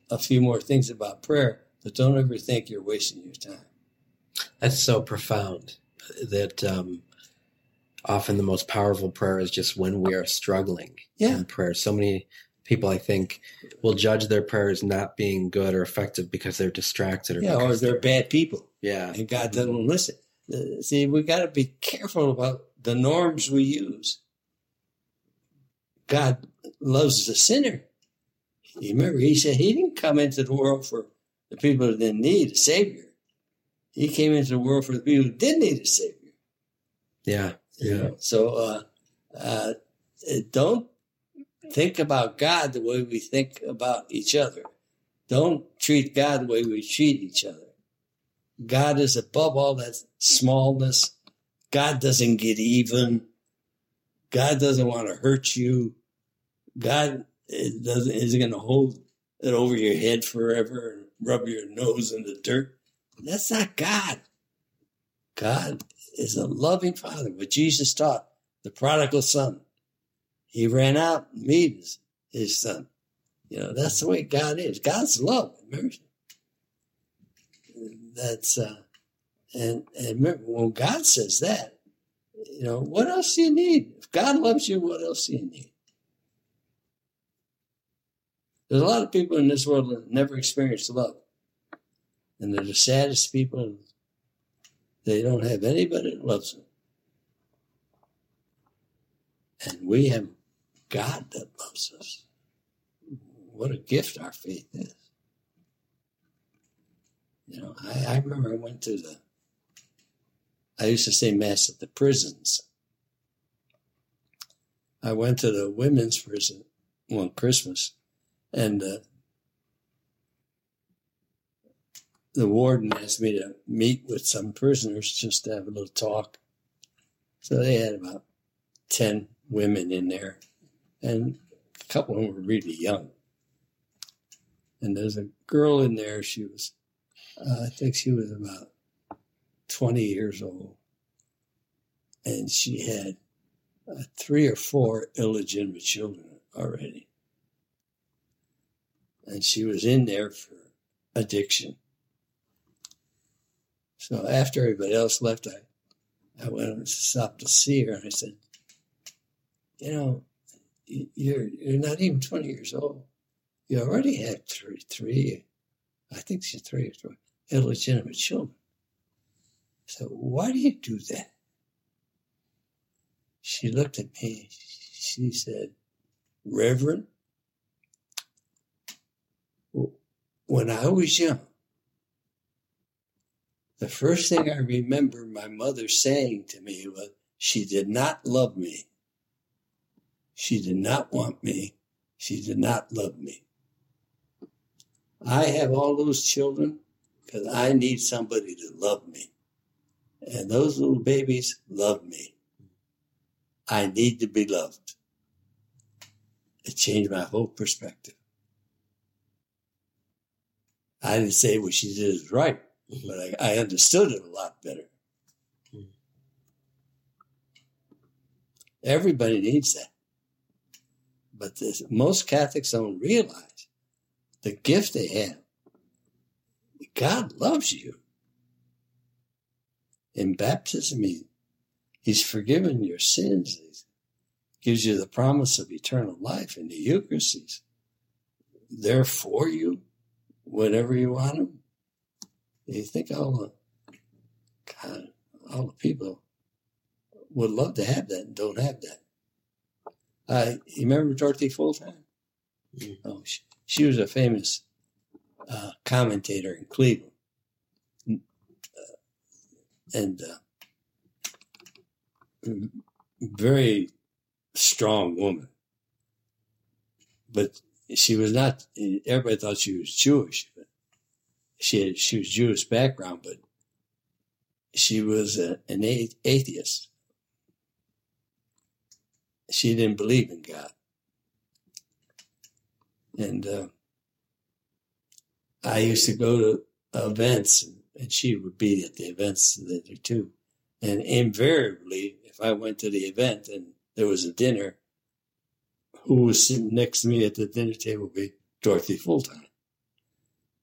a few more things about prayer, but don't ever think you're wasting your time. That's so profound that um, often the most powerful prayer is just when we are struggling yeah. in prayer. So many people, I think, will judge their prayers not being good or effective because they're distracted or yeah, or they're, they're bad people. Yeah, and God doesn't listen. Uh, see, we got to be careful about the norms we use. God loves the sinner. You remember, he said he didn't come into the world for the people that didn't need a savior. He came into the world for the people who did need a savior. Yeah, yeah. So uh, uh, don't think about God the way we think about each other. Don't treat God the way we treat each other. God is above all that smallness. God doesn't get even. God doesn't want to hurt you. God doesn't isn't going to hold it over your head forever and rub your nose in the dirt. That's not God. God is a loving Father. What Jesus taught the prodigal son, he ran out and met his, his son. You know, that's the way God is. God's love. Remember? That's uh, and and remember when God says that, you know, what else do you need? If God loves you, what else do you need? There's a lot of people in this world that never experienced love. And they're the saddest people. They don't have anybody that loves them. And we have God that loves us. What a gift our faith is. You know, I, I remember I went to the, I used to say Mass at the prisons. I went to the women's prison one Christmas, and uh, the warden asked me to meet with some prisoners just to have a little talk. So they had about 10 women in there, and a couple of them were really young. And there's a girl in there, she was uh, I think she was about 20 years old. And she had uh, three or four illegitimate children already. And she was in there for addiction. So after everybody else left, I, I went and stopped to see her and I said, You know, you're, you're not even 20 years old. You already had three, three, I think she's three or three illegitimate children. So why do you do that? She looked at me. She said, Reverend, when I was young, the first thing I remember my mother saying to me was, she did not love me. She did not want me. She did not love me. I have all those children because I need somebody to love me. And those little babies love me. I need to be loved. It changed my whole perspective. I didn't say what she did is right, but I, I understood it a lot better. Everybody needs that. But this, most Catholics don't realize the gift they have God loves you. In baptism, he, He's forgiven your sins. He gives you the promise of eternal life in the Eucharist. He's there for you whenever you want Him. You think all the God, all the people would love to have that and don't have that. Uh, you remember Dorothy Fuldheim? Mm-hmm. Oh, she, she was a famous uh, commentator in Cleveland. And uh, very strong woman. But she was not, everybody thought she was Jewish. She, had, she was Jewish background, but she was a, an atheist. She didn't believe in God. And uh, I used to go to events, and she would be at the events there too. And invariably, if I went to the event and there was a dinner, who was sitting next to me at the dinner table would be Dorothy Fuldheim.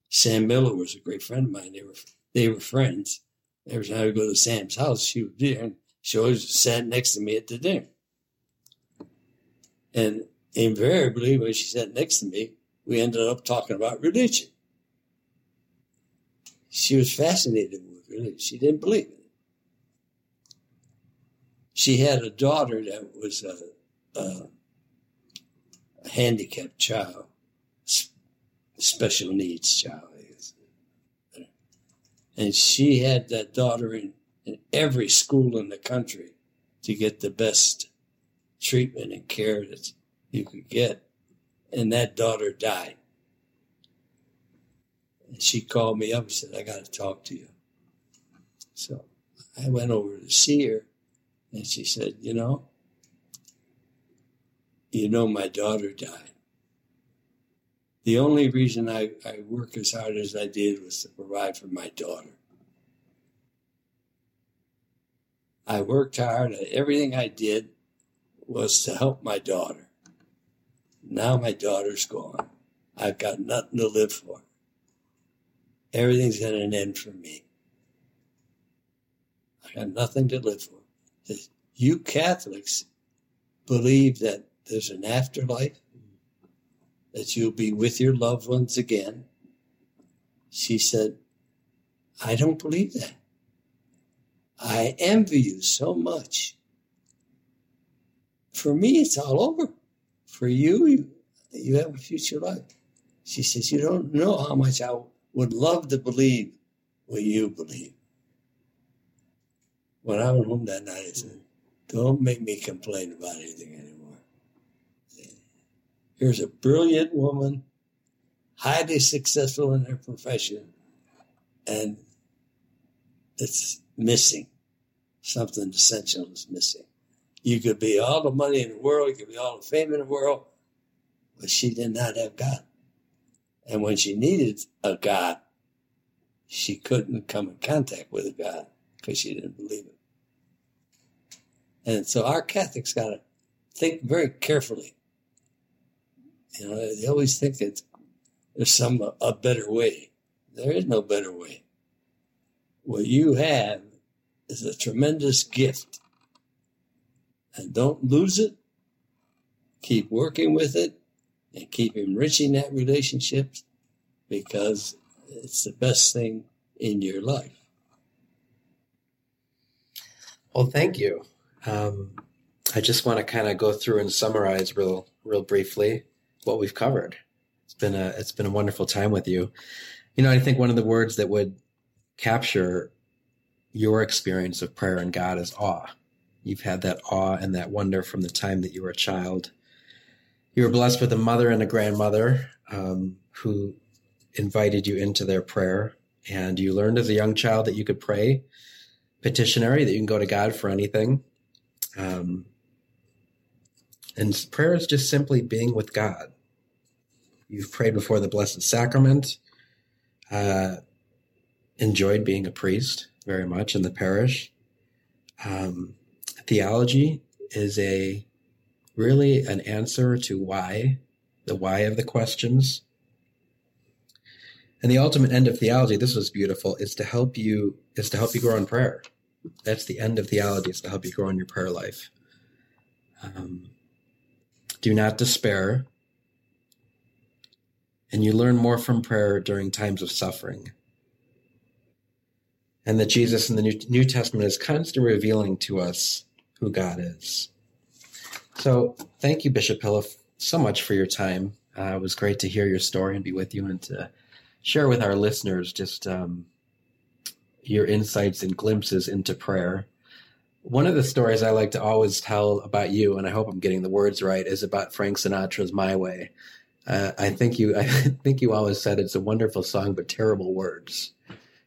Sam Miller was a great friend of mine. They were they were friends. Every time I would go to Sam's house, she would be there, and she always sat next to me at the dinner. And invariably, when she sat next to me, we ended up talking about religion she was fascinated with religion. She didn't believe it. She had a daughter that was a, a, a handicapped child, special needs child. And she had that daughter in, in every school in the country to get the best treatment and care that you could get. And that daughter died. And she called me up and said, I got to talk to you. So I went over to see her and she said, You know, you know, my daughter died. The only reason I, I work as hard as I did was to provide for my daughter. I worked hard. and Everything I did was to help my daughter. Now my daughter's gone. I've got nothing to live for. Everything's got an end for me. I got nothing to live for. You Catholics believe that there's an afterlife, that you'll be with your loved ones again. She said, I don't believe that. I envy you so much. For me, it's all over. For you, you, you have a future life. She says, You don't know how much I would love to believe what you believe. When I went home that night, I said, Don't make me complain about anything anymore. Here's a brilliant woman, highly successful in her profession, and it's missing. Something essential is missing. You could be all the money in the world, you could be all the fame in the world, but she did not have God. And when she needed a God, she couldn't come in contact with a God because she didn't believe it. And so our Catholics got to think very carefully. You know, they always think that there's some a better way. There is no better way. What you have is a tremendous gift. And don't lose it. Keep working with it and keep enriching that relationship because it's the best thing in your life. Well, thank you. Um, I just want to kind of go through and summarize real, real briefly what we've covered. It's been a, it's been a wonderful time with you. You know, I think one of the words that would capture your experience of prayer and God is awe. You've had that awe and that wonder from the time that you were a child. You were blessed with a mother and a grandmother um, who invited you into their prayer, and you learned as a young child that you could pray petitionary, that you can go to God for anything. Um, and prayer is just simply being with God. You've prayed before the Blessed Sacrament, uh, enjoyed being a priest very much in the parish. Um, theology is a really an answer to why, the why of the questions. And the ultimate end of theology, this was beautiful, is to help you is to help you grow in prayer. That's the end of theology, is to help you grow in your prayer life. Um, do not despair. And you learn more from prayer during times of suffering. And that Jesus in the New, New Testament is constantly revealing to us who God is. So thank you, Bishop Pilla, so much for your time. Uh, it was great to hear your story and be with you and to share with our listeners just um, your insights and glimpses into prayer. One of the stories I like to always tell about you, and I hope I'm getting the words right, is about Frank Sinatra's "My Way." Uh, I think you, I think you always said it's a wonderful song, but terrible words.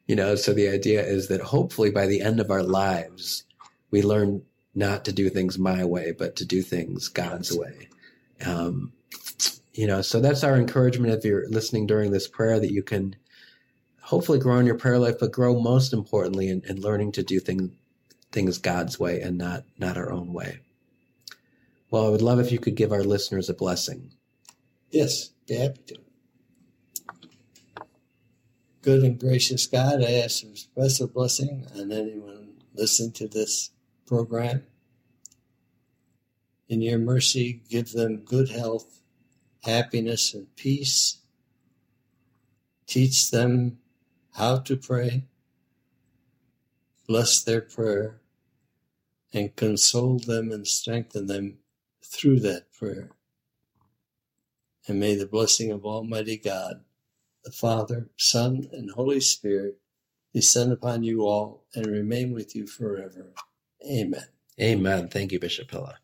You know, so the idea is that hopefully by the end of our lives, we learn not to do things my way, but to do things God's way. Um, you know, so that's our encouragement if you're listening during this prayer that you can hopefully grow in your prayer life, but grow most importantly in, in learning to do things things God's way and not not our own way. Well, I would love if you could give our listeners a blessing. Yes, be happy to. Good and gracious God, I ask for special blessing on anyone listening to this program. In your mercy, give them good health, happiness, and peace. Teach them how to pray. Bless their prayer and console them and strengthen them through that prayer. And may the blessing of Almighty God, the Father, Son, and Holy Spirit descend upon you all and remain with you forever. Amen. Amen. Thank you, Bishop Pilla.